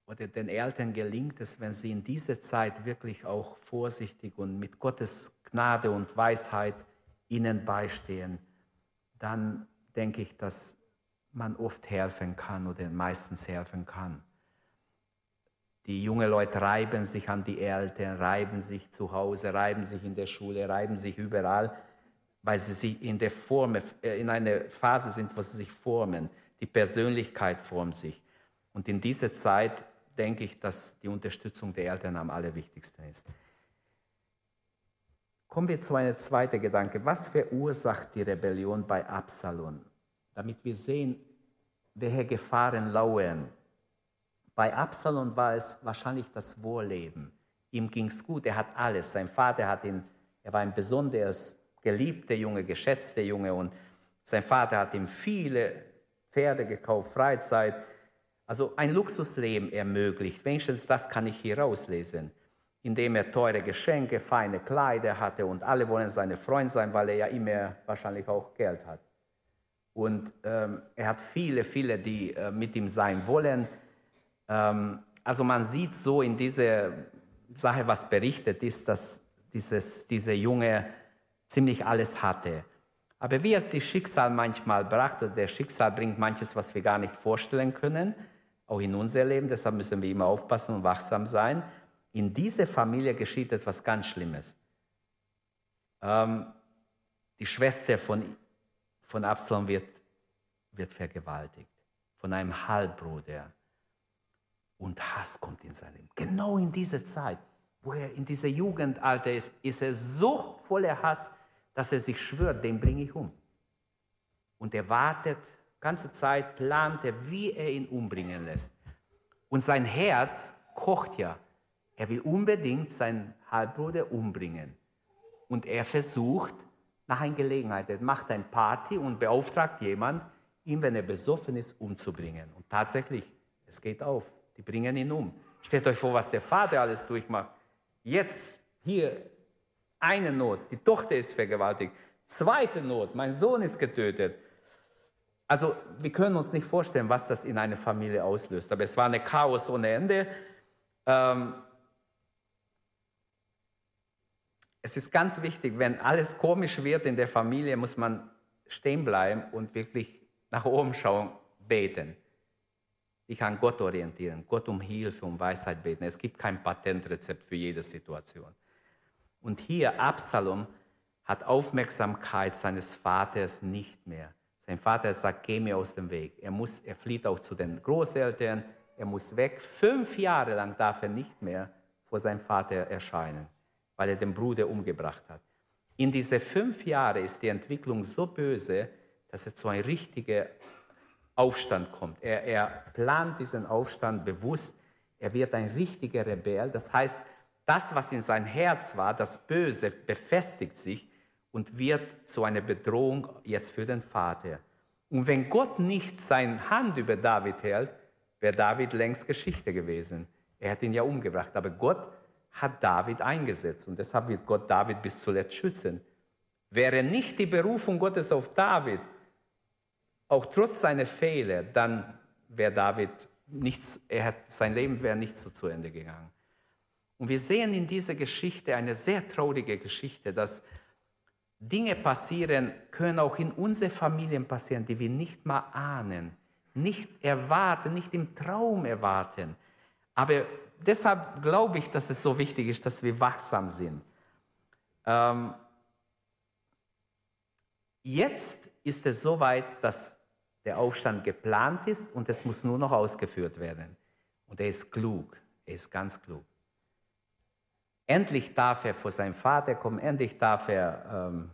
oder den Eltern gelingt es, wenn sie in dieser Zeit wirklich auch vorsichtig und mit Gottes Gnade und Weisheit ihnen beistehen, dann denke ich, dass man oft helfen kann oder meistens helfen kann. Die jungen Leute reiben sich an die Eltern, reiben sich zu Hause, reiben sich in der Schule, reiben sich überall, weil sie sich in, der Form, äh, in einer Phase sind, wo sie sich formen. Die Persönlichkeit formt sich. Und in dieser Zeit denke ich, dass die Unterstützung der Eltern am allerwichtigsten ist. Kommen wir zu einem zweiten Gedanke. Was verursacht die Rebellion bei Absalom? Damit wir sehen, welche Gefahren lauern. Bei Absalom war es wahrscheinlich das Wohlleben. Ihm ging es gut, er hat alles. Sein Vater hat ihn, er war ein besonders geliebter Junge, geschätzter Junge und sein Vater hat ihm viele Pferde gekauft, Freizeit, also ein Luxusleben ermöglicht. Wenigstens das kann ich hier rauslesen. Indem er teure Geschenke, feine Kleider hatte und alle wollen seine Freund sein, weil er ja immer wahrscheinlich auch Geld hat. Und ähm, er hat viele, viele, die äh, mit ihm sein wollen. Ähm, also man sieht so in dieser Sache, was berichtet ist, dass dieses, dieser Junge ziemlich alles hatte. Aber wie es die Schicksal manchmal brachte, der Schicksal bringt manches, was wir gar nicht vorstellen können, auch in unser Leben, deshalb müssen wir immer aufpassen und wachsam sein. In dieser Familie geschieht etwas ganz Schlimmes. Ähm, die Schwester von, von Absalom wird, wird vergewaltigt, von einem Halbbruder. Und Hass kommt in sein Leben. Genau in dieser Zeit, wo er in dieser Jugendalter ist, ist er so voller Hass, dass er sich schwört, den bringe ich um. Und er wartet, ganze Zeit plant er, wie er ihn umbringen lässt. Und sein Herz kocht ja. Er will unbedingt seinen Halbbruder umbringen. Und er versucht nach einer Gelegenheit, er macht eine Party und beauftragt jemand, ihn, wenn er besoffen ist, umzubringen. Und tatsächlich, es geht auf. Die bringen ihn um. Stellt euch vor, was der Vater alles durchmacht. Jetzt, hier, eine Not, die Tochter ist vergewaltigt. Zweite Not, mein Sohn ist getötet. Also wir können uns nicht vorstellen, was das in einer Familie auslöst. Aber es war eine Chaos ohne Ende. Ähm es ist ganz wichtig, wenn alles komisch wird in der Familie, muss man stehen bleiben und wirklich nach oben schauen, beten. Ich kann Gott orientieren, Gott um Hilfe, um Weisheit beten. Es gibt kein Patentrezept für jede Situation. Und hier Absalom hat Aufmerksamkeit seines Vaters nicht mehr. Sein Vater sagt, geh mir aus dem Weg. Er, muss, er flieht auch zu den Großeltern, er muss weg. Fünf Jahre lang darf er nicht mehr vor seinem Vater erscheinen, weil er den Bruder umgebracht hat. In diese fünf Jahre ist die Entwicklung so böse, dass er zu einem richtigen Aufstand kommt. Er, er plant diesen Aufstand bewusst. Er wird ein richtiger Rebell. Das heißt, das, was in sein Herz war, das Böse, befestigt sich und wird zu einer Bedrohung jetzt für den Vater. Und wenn Gott nicht seine Hand über David hält, wäre David längst Geschichte gewesen. Er hat ihn ja umgebracht. Aber Gott hat David eingesetzt und deshalb wird Gott David bis zuletzt schützen. Wäre nicht die Berufung Gottes auf David, auch trotz seiner Fehler, dann wäre David nichts, er hat, sein Leben wäre nicht so zu Ende gegangen. Und wir sehen in dieser Geschichte eine sehr traurige Geschichte, dass Dinge passieren, können auch in unseren Familien passieren, die wir nicht mal ahnen, nicht erwarten, nicht im Traum erwarten. Aber deshalb glaube ich, dass es so wichtig ist, dass wir wachsam sind. Ähm, jetzt ist es soweit, dass der Aufstand geplant ist und es muss nur noch ausgeführt werden. Und er ist klug, er ist ganz klug. Endlich darf er vor seinem Vater kommen, endlich darf er ähm,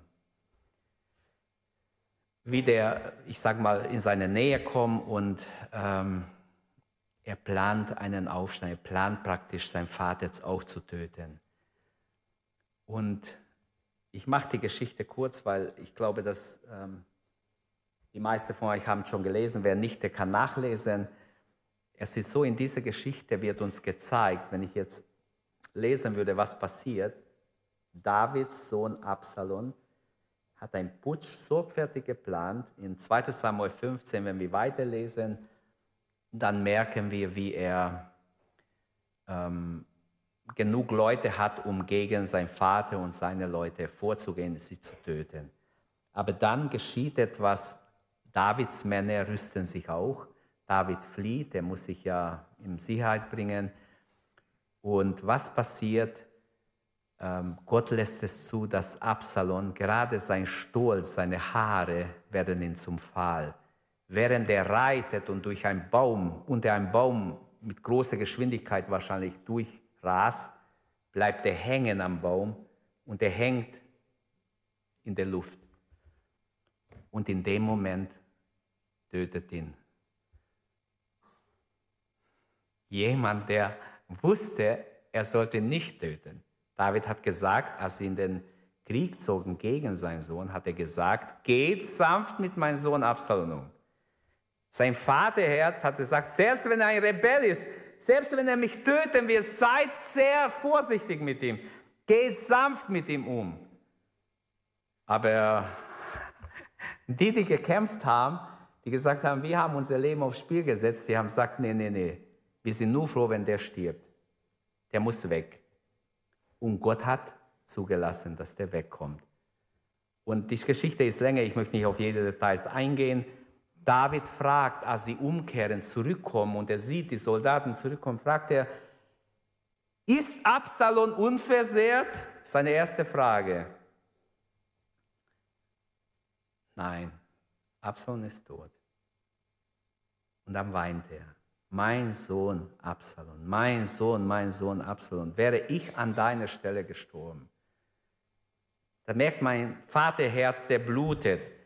wieder, ich sage mal, in seine Nähe kommen und ähm, er plant einen Aufstand, er plant praktisch, seinen Vater jetzt auch zu töten. Und ich mache die Geschichte kurz, weil ich glaube, dass ähm, die meisten von euch haben schon gelesen. Wer nicht, der kann nachlesen. Es ist so, in dieser Geschichte wird uns gezeigt, wenn ich jetzt lesen würde, was passiert, Davids Sohn Absalom hat einen Putsch sorgfältig geplant. In 2 Samuel 15, wenn wir weiterlesen, dann merken wir, wie er ähm, genug Leute hat, um gegen seinen Vater und seine Leute vorzugehen, sie zu töten. Aber dann geschieht etwas, Davids Männer rüsten sich auch. David flieht, er muss sich ja in Sicherheit bringen. Und was passiert? Ähm, Gott lässt es zu, dass Absalom, gerade sein Stolz, seine Haare werden ihm zum Fall. Während er reitet und durch einen Baum, unter einem Baum mit großer Geschwindigkeit wahrscheinlich durchrast, bleibt er hängen am Baum und er hängt in der Luft. Und in dem Moment tötet ihn jemand, der wusste, er sollte nicht töten. David hat gesagt, als sie in den Krieg zogen gegen seinen Sohn, hat er gesagt, geht sanft mit meinem Sohn Absalom um. Sein Vaterherz hat gesagt, selbst wenn er ein Rebell ist, selbst wenn er mich töten will, seid sehr vorsichtig mit ihm. Geht sanft mit ihm um. Aber die, die gekämpft haben, die gesagt haben, wir haben unser Leben aufs Spiel gesetzt, die haben gesagt, nee, nee, nee, wir sind nur froh, wenn der stirbt. Der muss weg. Und Gott hat zugelassen, dass der wegkommt. Und die Geschichte ist länger, ich möchte nicht auf jede Details eingehen. David fragt, als sie umkehren, zurückkommen und er sieht die Soldaten zurückkommen, fragt er, ist Absalom unversehrt? Seine erste Frage. Nein, Absalom ist tot. Und dann weint er. Mein Sohn Absalom, mein Sohn, mein Sohn Absalom, wäre ich an deiner Stelle gestorben. Da merkt mein Vaterherz, der blutet.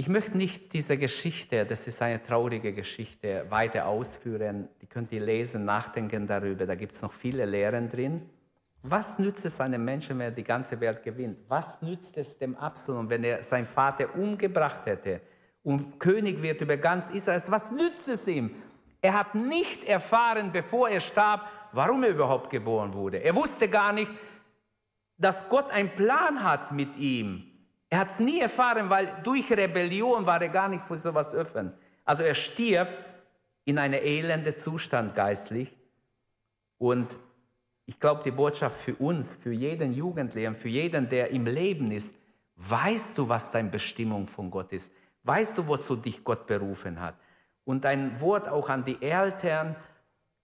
Ich möchte nicht diese Geschichte, das ist eine traurige Geschichte, weiter ausführen. Die könnt ihr lesen, nachdenken darüber. Da gibt es noch viele Lehren drin. Was nützt es einem Menschen, wenn er die ganze Welt gewinnt? Was nützt es dem Absalom, wenn er seinen Vater umgebracht hätte und König wird über ganz Israel? Was nützt es ihm? Er hat nicht erfahren, bevor er starb, warum er überhaupt geboren wurde. Er wusste gar nicht, dass Gott einen Plan hat mit ihm. Er hat es nie erfahren, weil durch Rebellion war er gar nicht für sowas offen. Also er stirbt in einem elenden Zustand geistlich. Und ich glaube, die Botschaft für uns, für jeden Jugendlichen, für jeden, der im Leben ist, weißt du, was deine Bestimmung von Gott ist? Weißt du, wozu dich Gott berufen hat? Und ein Wort auch an die Eltern.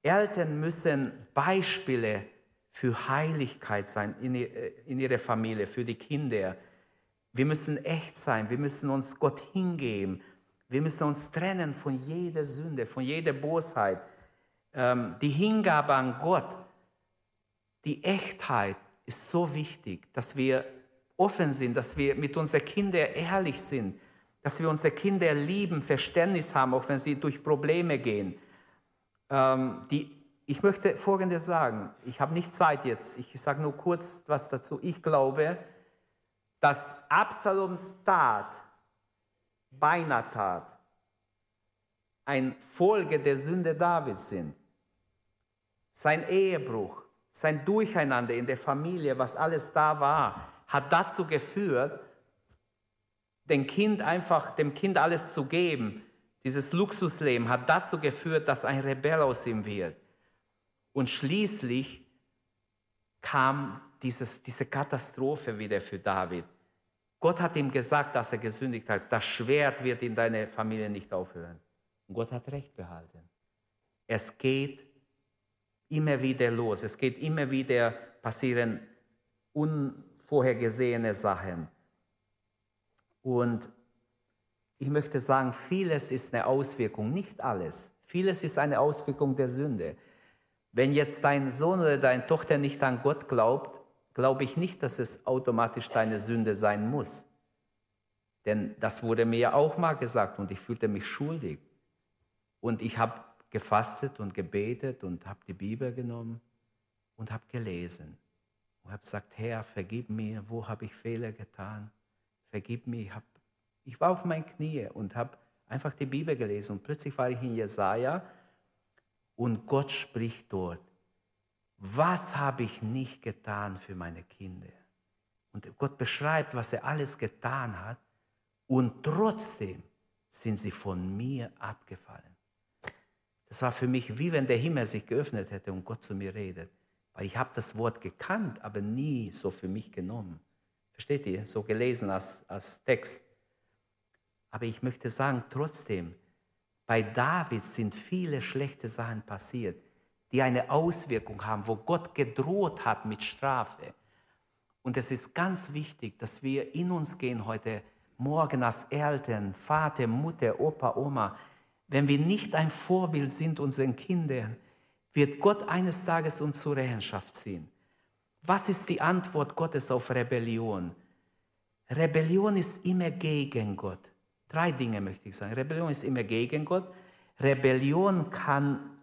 Eltern müssen Beispiele für Heiligkeit sein in, in ihrer Familie, für die Kinder. Wir müssen echt sein, wir müssen uns Gott hingeben, wir müssen uns trennen von jeder Sünde, von jeder Bosheit. Ähm, die Hingabe an Gott, die Echtheit ist so wichtig, dass wir offen sind, dass wir mit unseren Kindern ehrlich sind, dass wir unsere Kinder lieben, Verständnis haben, auch wenn sie durch Probleme gehen. Ähm, die ich möchte Folgendes sagen. Ich habe nicht Zeit jetzt. Ich sage nur kurz was dazu. Ich glaube, dass Absaloms Tat, beinahe Tat, ein Folge der Sünde Davids sind. Sein Ehebruch, sein Durcheinander in der Familie, was alles da war, hat dazu geführt, dem Kind einfach, dem Kind alles zu geben. Dieses Luxusleben hat dazu geführt, dass ein Rebell aus ihm wird. Und schließlich kam dieses, diese Katastrophe wieder für David. Gott hat ihm gesagt, dass er gesündigt hat, das Schwert wird in deiner Familie nicht aufhören. Und Gott hat recht behalten. Es geht immer wieder los. Es geht immer wieder passieren unvorhergesehene Sachen. Und ich möchte sagen, vieles ist eine Auswirkung, nicht alles. Vieles ist eine Auswirkung der Sünde. Wenn jetzt dein Sohn oder deine Tochter nicht an Gott glaubt, glaube ich nicht, dass es automatisch deine Sünde sein muss. Denn das wurde mir ja auch mal gesagt und ich fühlte mich schuldig. Und ich habe gefastet und gebetet und habe die Bibel genommen und habe gelesen. Und habe gesagt, Herr, vergib mir, wo habe ich Fehler getan? Vergib mir. Ich, hab, ich war auf meinen Knie und habe einfach die Bibel gelesen. Und plötzlich war ich in Jesaja und Gott spricht dort, was habe ich nicht getan für meine Kinder? Und Gott beschreibt, was er alles getan hat. Und trotzdem sind sie von mir abgefallen. Das war für mich wie wenn der Himmel sich geöffnet hätte und Gott zu mir redet. Weil ich habe das Wort gekannt, aber nie so für mich genommen. Versteht ihr? So gelesen als, als Text. Aber ich möchte sagen, trotzdem, bei David sind viele schlechte Sachen passiert, die eine Auswirkung haben, wo Gott gedroht hat mit Strafe. Und es ist ganz wichtig, dass wir in uns gehen heute Morgen als Eltern, Vater, Mutter, Opa, Oma. Wenn wir nicht ein Vorbild sind unseren Kindern, wird Gott eines Tages uns zur Rechenschaft ziehen. Was ist die Antwort Gottes auf Rebellion? Rebellion ist immer gegen Gott. Drei Dinge möchte ich sagen. Rebellion ist immer gegen Gott. Rebellion kann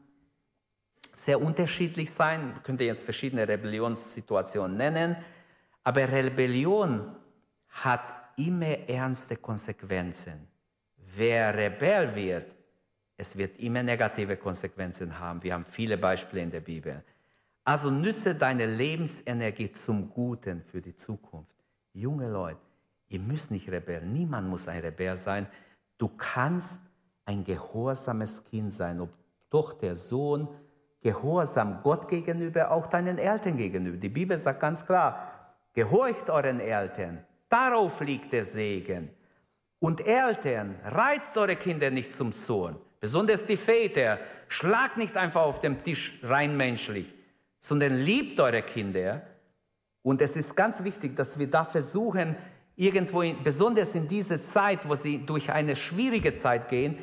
sehr unterschiedlich sein. Man könnte jetzt verschiedene Rebellionssituationen nennen. Aber Rebellion hat immer ernste Konsequenzen. Wer Rebell wird, es wird immer negative Konsequenzen haben. Wir haben viele Beispiele in der Bibel. Also nütze deine Lebensenergie zum Guten für die Zukunft. Junge Leute, Ihr müsst nicht Rebell, niemand muss ein Rebell sein. Du kannst ein gehorsames Kind sein, ob Tochter, Sohn, Gehorsam Gott gegenüber, auch deinen Eltern gegenüber. Die Bibel sagt ganz klar, gehorcht euren Eltern, darauf liegt der Segen. Und Eltern, reizt eure Kinder nicht zum Zorn, besonders die Väter, schlagt nicht einfach auf dem Tisch rein menschlich, sondern liebt eure Kinder. Und es ist ganz wichtig, dass wir da versuchen, irgendwo, in, besonders in dieser Zeit, wo sie durch eine schwierige Zeit gehen,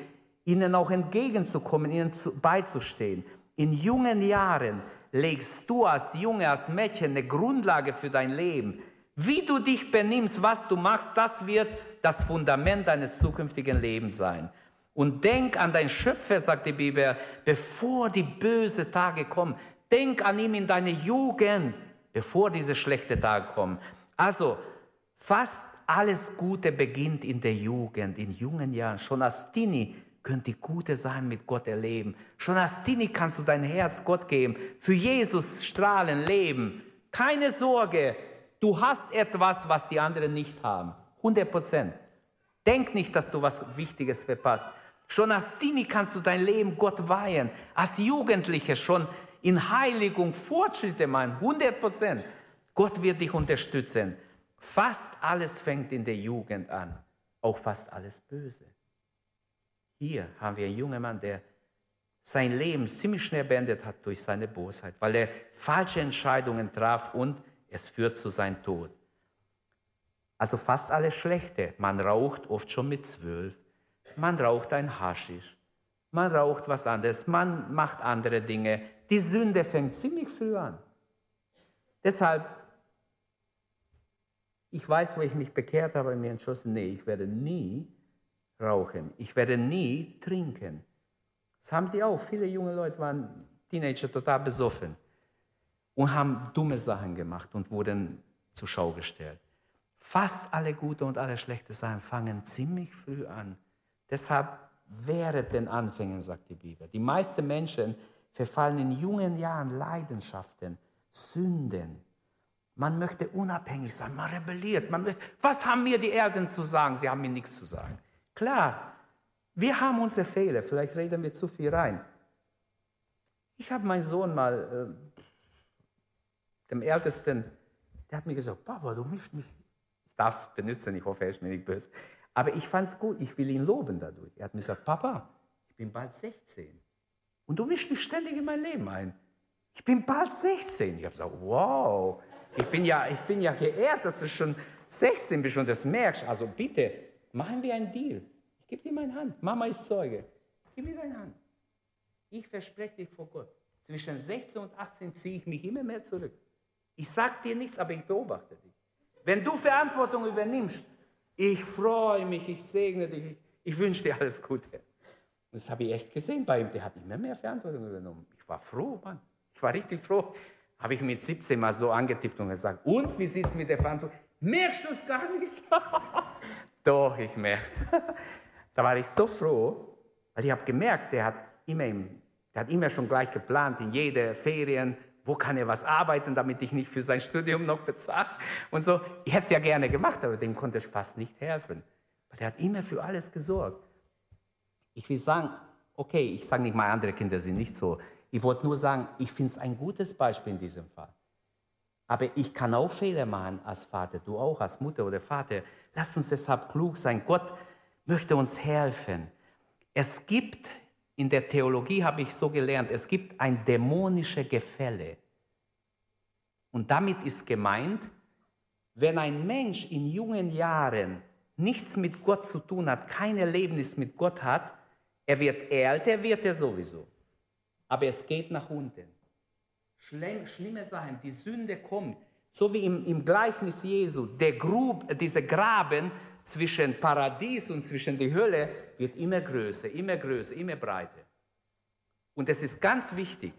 ihnen auch entgegenzukommen, ihnen zu, beizustehen. In jungen Jahren legst du als Junge, als Mädchen eine Grundlage für dein Leben. Wie du dich benimmst, was du machst, das wird das Fundament deines zukünftigen Lebens sein. Und denk an deinen Schöpfer, sagt die Bibel, bevor die bösen Tage kommen. Denk an ihn in deiner Jugend, bevor diese schlechten Tage kommen. Also, fast alles Gute beginnt in der Jugend, in jungen Jahren. Schon als Teenie könnt die Gute sein mit Gott erleben. Schon als Teenie kannst du dein Herz Gott geben, für Jesus strahlen, leben. Keine Sorge, du hast etwas, was die anderen nicht haben. 100 Prozent. Denk nicht, dass du was Wichtiges verpasst. Schon als Teenie kannst du dein Leben Gott weihen. Als Jugendliche schon in Heiligung Fortschritte machen. 100 Prozent. Gott wird dich unterstützen. Fast alles fängt in der Jugend an, auch fast alles Böse. Hier haben wir einen jungen Mann, der sein Leben ziemlich schnell beendet hat durch seine Bosheit, weil er falsche Entscheidungen traf und es führt zu seinem Tod. Also fast alles Schlechte. Man raucht oft schon mit zwölf. Man raucht ein Haschisch. Man raucht was anderes. Man macht andere Dinge. Die Sünde fängt ziemlich früh an. Deshalb ich weiß, wo ich mich bekehrt habe mir entschlossen, nee, ich werde nie rauchen. Ich werde nie trinken. Das haben sie auch. Viele junge Leute waren Teenager total besoffen und haben dumme Sachen gemacht und wurden zur Schau gestellt. Fast alle gute und alle schlechte Sachen fangen ziemlich früh an. Deshalb während den Anfängen, sagt die Bibel. Die meisten Menschen verfallen in jungen Jahren Leidenschaften, Sünden, man möchte unabhängig sein, man rebelliert. Man möchte, was haben mir die Eltern zu sagen? Sie haben mir nichts zu sagen. Klar, wir haben unsere Fehler, vielleicht reden wir zu viel rein. Ich habe meinen Sohn mal, äh, dem Ältesten, der hat mir gesagt, Papa, du mischst mich. Ich darf es benutzen, ich hoffe, er ist mir nicht böse. Aber ich fand es gut, ich will ihn loben dadurch. Er hat mir gesagt, Papa, ich bin bald 16 und du mischst mich ständig in mein Leben ein. Ich bin bald 16. Ich habe gesagt, wow, ich bin, ja, ich bin ja geehrt, dass du schon 16 bist und das merkst. Also bitte, machen wir einen Deal. Ich gebe dir meine Hand. Mama ist Zeuge. Gib mir deine Hand. Ich verspreche dich vor Gott. Zwischen 16 und 18 ziehe ich mich immer mehr zurück. Ich sage dir nichts, aber ich beobachte dich. Wenn du Verantwortung übernimmst, ich freue mich, ich segne dich, ich, wünsche dir alles Gute. Das habe ich echt gesehen bei ihm. Der hat immer mehr Verantwortung übernommen. Ich war froh, Mann. Ich war richtig froh habe ich mit 17 mal so angetippt und gesagt, und wie sieht es mit der Verantwortung? Merkst du es gar nicht? Doch, ich merke es. da war ich so froh, weil ich habe gemerkt, der hat, immer im, der hat immer schon gleich geplant, in jede Ferien, wo kann er was arbeiten, damit ich nicht für sein Studium noch bezahle. Und so, ich hätte es ja gerne gemacht, aber dem konnte ich fast nicht helfen. Weil er hat immer für alles gesorgt. Ich will sagen, okay, ich sage nicht mal, andere Kinder sind nicht so. Ich wollte nur sagen, ich finde es ein gutes Beispiel in diesem Fall. Aber ich kann auch Fehler machen als Vater, du auch als Mutter oder Vater. Lass uns deshalb klug sein. Gott möchte uns helfen. Es gibt, in der Theologie habe ich so gelernt, es gibt ein dämonisches Gefälle. Und damit ist gemeint, wenn ein Mensch in jungen Jahren nichts mit Gott zu tun hat, kein Erlebnis mit Gott hat, er wird älter, wird er sowieso aber es geht nach unten. Schlimme Sachen, die Sünde kommt, so wie im, im Gleichnis Jesu, der Grub, dieser Graben zwischen Paradies und zwischen der Hölle wird immer größer, immer größer, immer breiter. Und es ist ganz wichtig,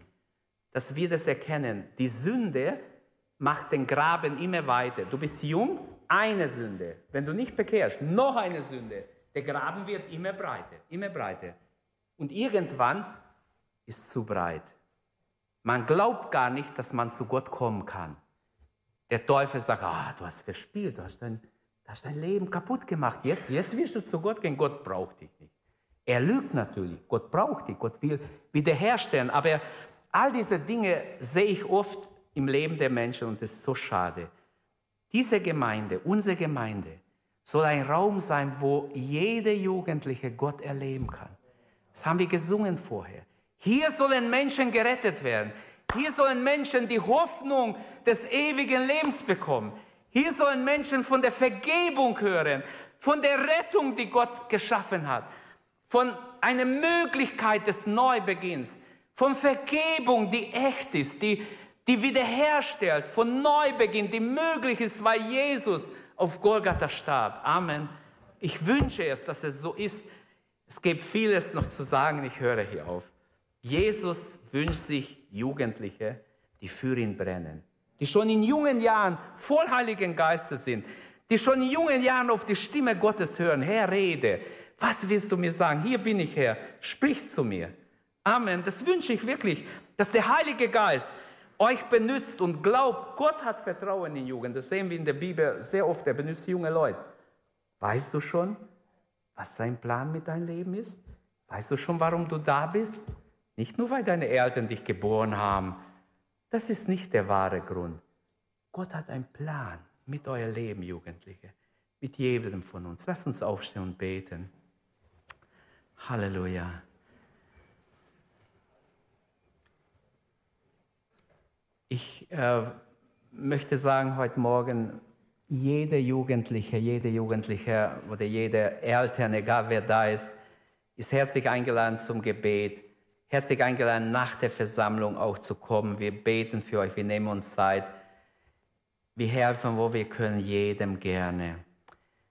dass wir das erkennen. Die Sünde macht den Graben immer weiter. Du bist jung, eine Sünde. Wenn du nicht bekehrst, noch eine Sünde. Der Graben wird immer breiter, immer breiter. Und irgendwann ist zu breit. Man glaubt gar nicht, dass man zu Gott kommen kann. Der Teufel sagt, ah, du hast verspielt, du hast dein, hast dein Leben kaputt gemacht. Jetzt, jetzt wirst du zu Gott gehen. Gott braucht dich nicht. Er lügt natürlich. Gott braucht dich. Gott will wiederherstellen. Aber All diese Dinge sehe ich oft im Leben der Menschen und das ist so schade. Diese Gemeinde, unsere Gemeinde, soll ein Raum sein, wo jede Jugendliche Gott erleben kann. Das haben wir gesungen vorher. Hier sollen Menschen gerettet werden. Hier sollen Menschen die Hoffnung des ewigen Lebens bekommen. Hier sollen Menschen von der Vergebung hören, von der Rettung, die Gott geschaffen hat, von einer Möglichkeit des Neubeginns, von Vergebung, die echt ist, die, die wiederherstellt, von Neubeginn, die möglich ist, weil Jesus auf Golgatha starb. Amen. Ich wünsche es, dass es so ist. Es gibt vieles noch zu sagen, ich höre hier auf. Jesus wünscht sich Jugendliche, die für ihn brennen, die schon in jungen Jahren voll Heiligen Geistes sind, die schon in jungen Jahren auf die Stimme Gottes hören. Herr, rede. Was willst du mir sagen? Hier bin ich, Herr. Sprich zu mir. Amen. Das wünsche ich wirklich, dass der Heilige Geist euch benützt und glaubt, Gott hat Vertrauen in Jugend. Das sehen wir in der Bibel sehr oft. Er benutzt junge Leute. Weißt du schon, was sein Plan mit deinem Leben ist? Weißt du schon, warum du da bist? Nicht nur, weil deine Eltern dich geboren haben. Das ist nicht der wahre Grund. Gott hat einen Plan mit euer Leben, Jugendliche. Mit jedem von uns. Lasst uns aufstehen und beten. Halleluja. Ich äh, möchte sagen heute Morgen, jede Jugendliche, jede Jugendliche oder jede Eltern, egal wer da ist, ist herzlich eingeladen zum Gebet. Herzlich eingeladen, nach der Versammlung auch zu kommen. Wir beten für euch, wir nehmen uns Zeit. Wir helfen, wo wir können, jedem gerne.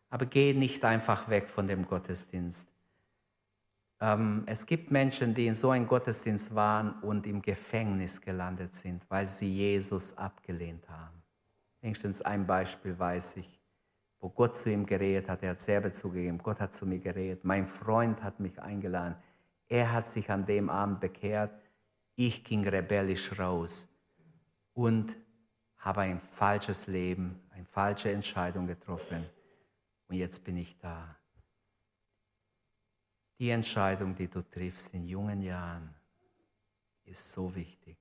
Aber geht nicht einfach weg von dem Gottesdienst. Ähm, es gibt Menschen, die in so einem Gottesdienst waren und im Gefängnis gelandet sind, weil sie Jesus abgelehnt haben. Wenigstens ein Beispiel weiß ich, wo Gott zu ihm geredet hat. Er hat selber zugegeben, Gott hat zu mir geredet. Mein Freund hat mich eingeladen. Er hat sich an dem Abend bekehrt. Ich ging rebellisch raus und habe ein falsches Leben, eine falsche Entscheidung getroffen. Und jetzt bin ich da die Entscheidung, die du triffst in jungen Jahren, ist so wichtig.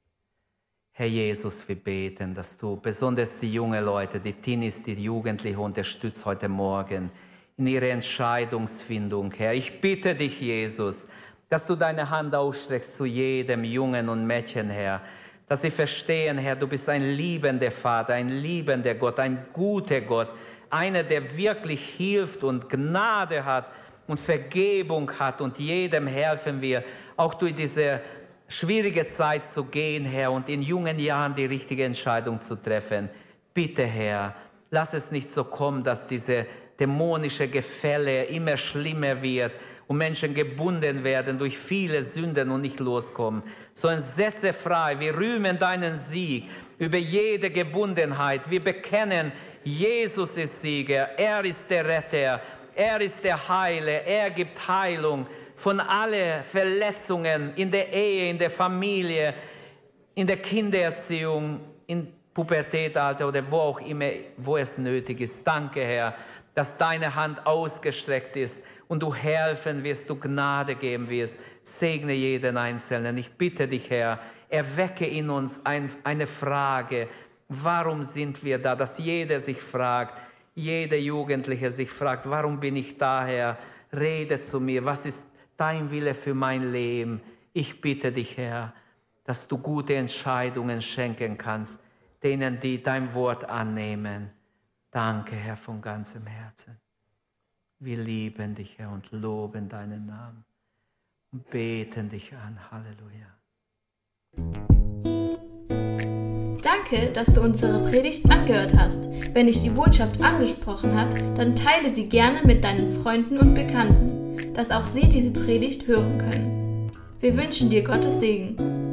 Herr Jesus, wir beten, dass du besonders die jungen Leute, die Teenies, die Jugendlichen unterstützt heute Morgen in ihrer Entscheidungsfindung. Herr, ich bitte dich, Jesus, dass du deine Hand ausstreckst zu jedem Jungen und Mädchen, Herr, dass sie verstehen, Herr, du bist ein liebender Vater, ein liebender Gott, ein guter Gott, einer, der wirklich hilft und Gnade hat und Vergebung hat und jedem helfen wir, auch durch diese schwierige Zeit zu gehen, Herr, und in jungen Jahren die richtige Entscheidung zu treffen. Bitte, Herr, lass es nicht so kommen, dass diese dämonische Gefälle immer schlimmer wird und Menschen gebunden werden durch viele Sünden und nicht loskommen, sondern setze frei. Wir rühmen deinen Sieg über jede Gebundenheit. Wir bekennen, Jesus ist Sieger, er ist der Retter er ist der Heile, er gibt Heilung von allen Verletzungen in der Ehe, in der Familie, in der Kindererziehung, in Pubertätalter oder wo auch immer, wo es nötig ist. Danke, Herr, dass deine Hand ausgestreckt ist und du helfen wirst, du Gnade geben wirst. Segne jeden Einzelnen. Ich bitte dich, Herr, erwecke in uns ein, eine Frage. Warum sind wir da? Dass jeder sich fragt, jeder Jugendliche sich fragt, warum bin ich daher? Rede zu mir, was ist dein Wille für mein Leben? Ich bitte dich, Herr, dass du gute Entscheidungen schenken kannst, denen, die dein Wort annehmen. Danke, Herr, von ganzem Herzen. Wir lieben dich, Herr, und loben deinen Namen und beten dich an. Halleluja. Danke, dass du unsere Predigt angehört hast. Wenn dich die Botschaft angesprochen hat, dann teile sie gerne mit deinen Freunden und Bekannten, dass auch sie diese Predigt hören können. Wir wünschen dir Gottes Segen.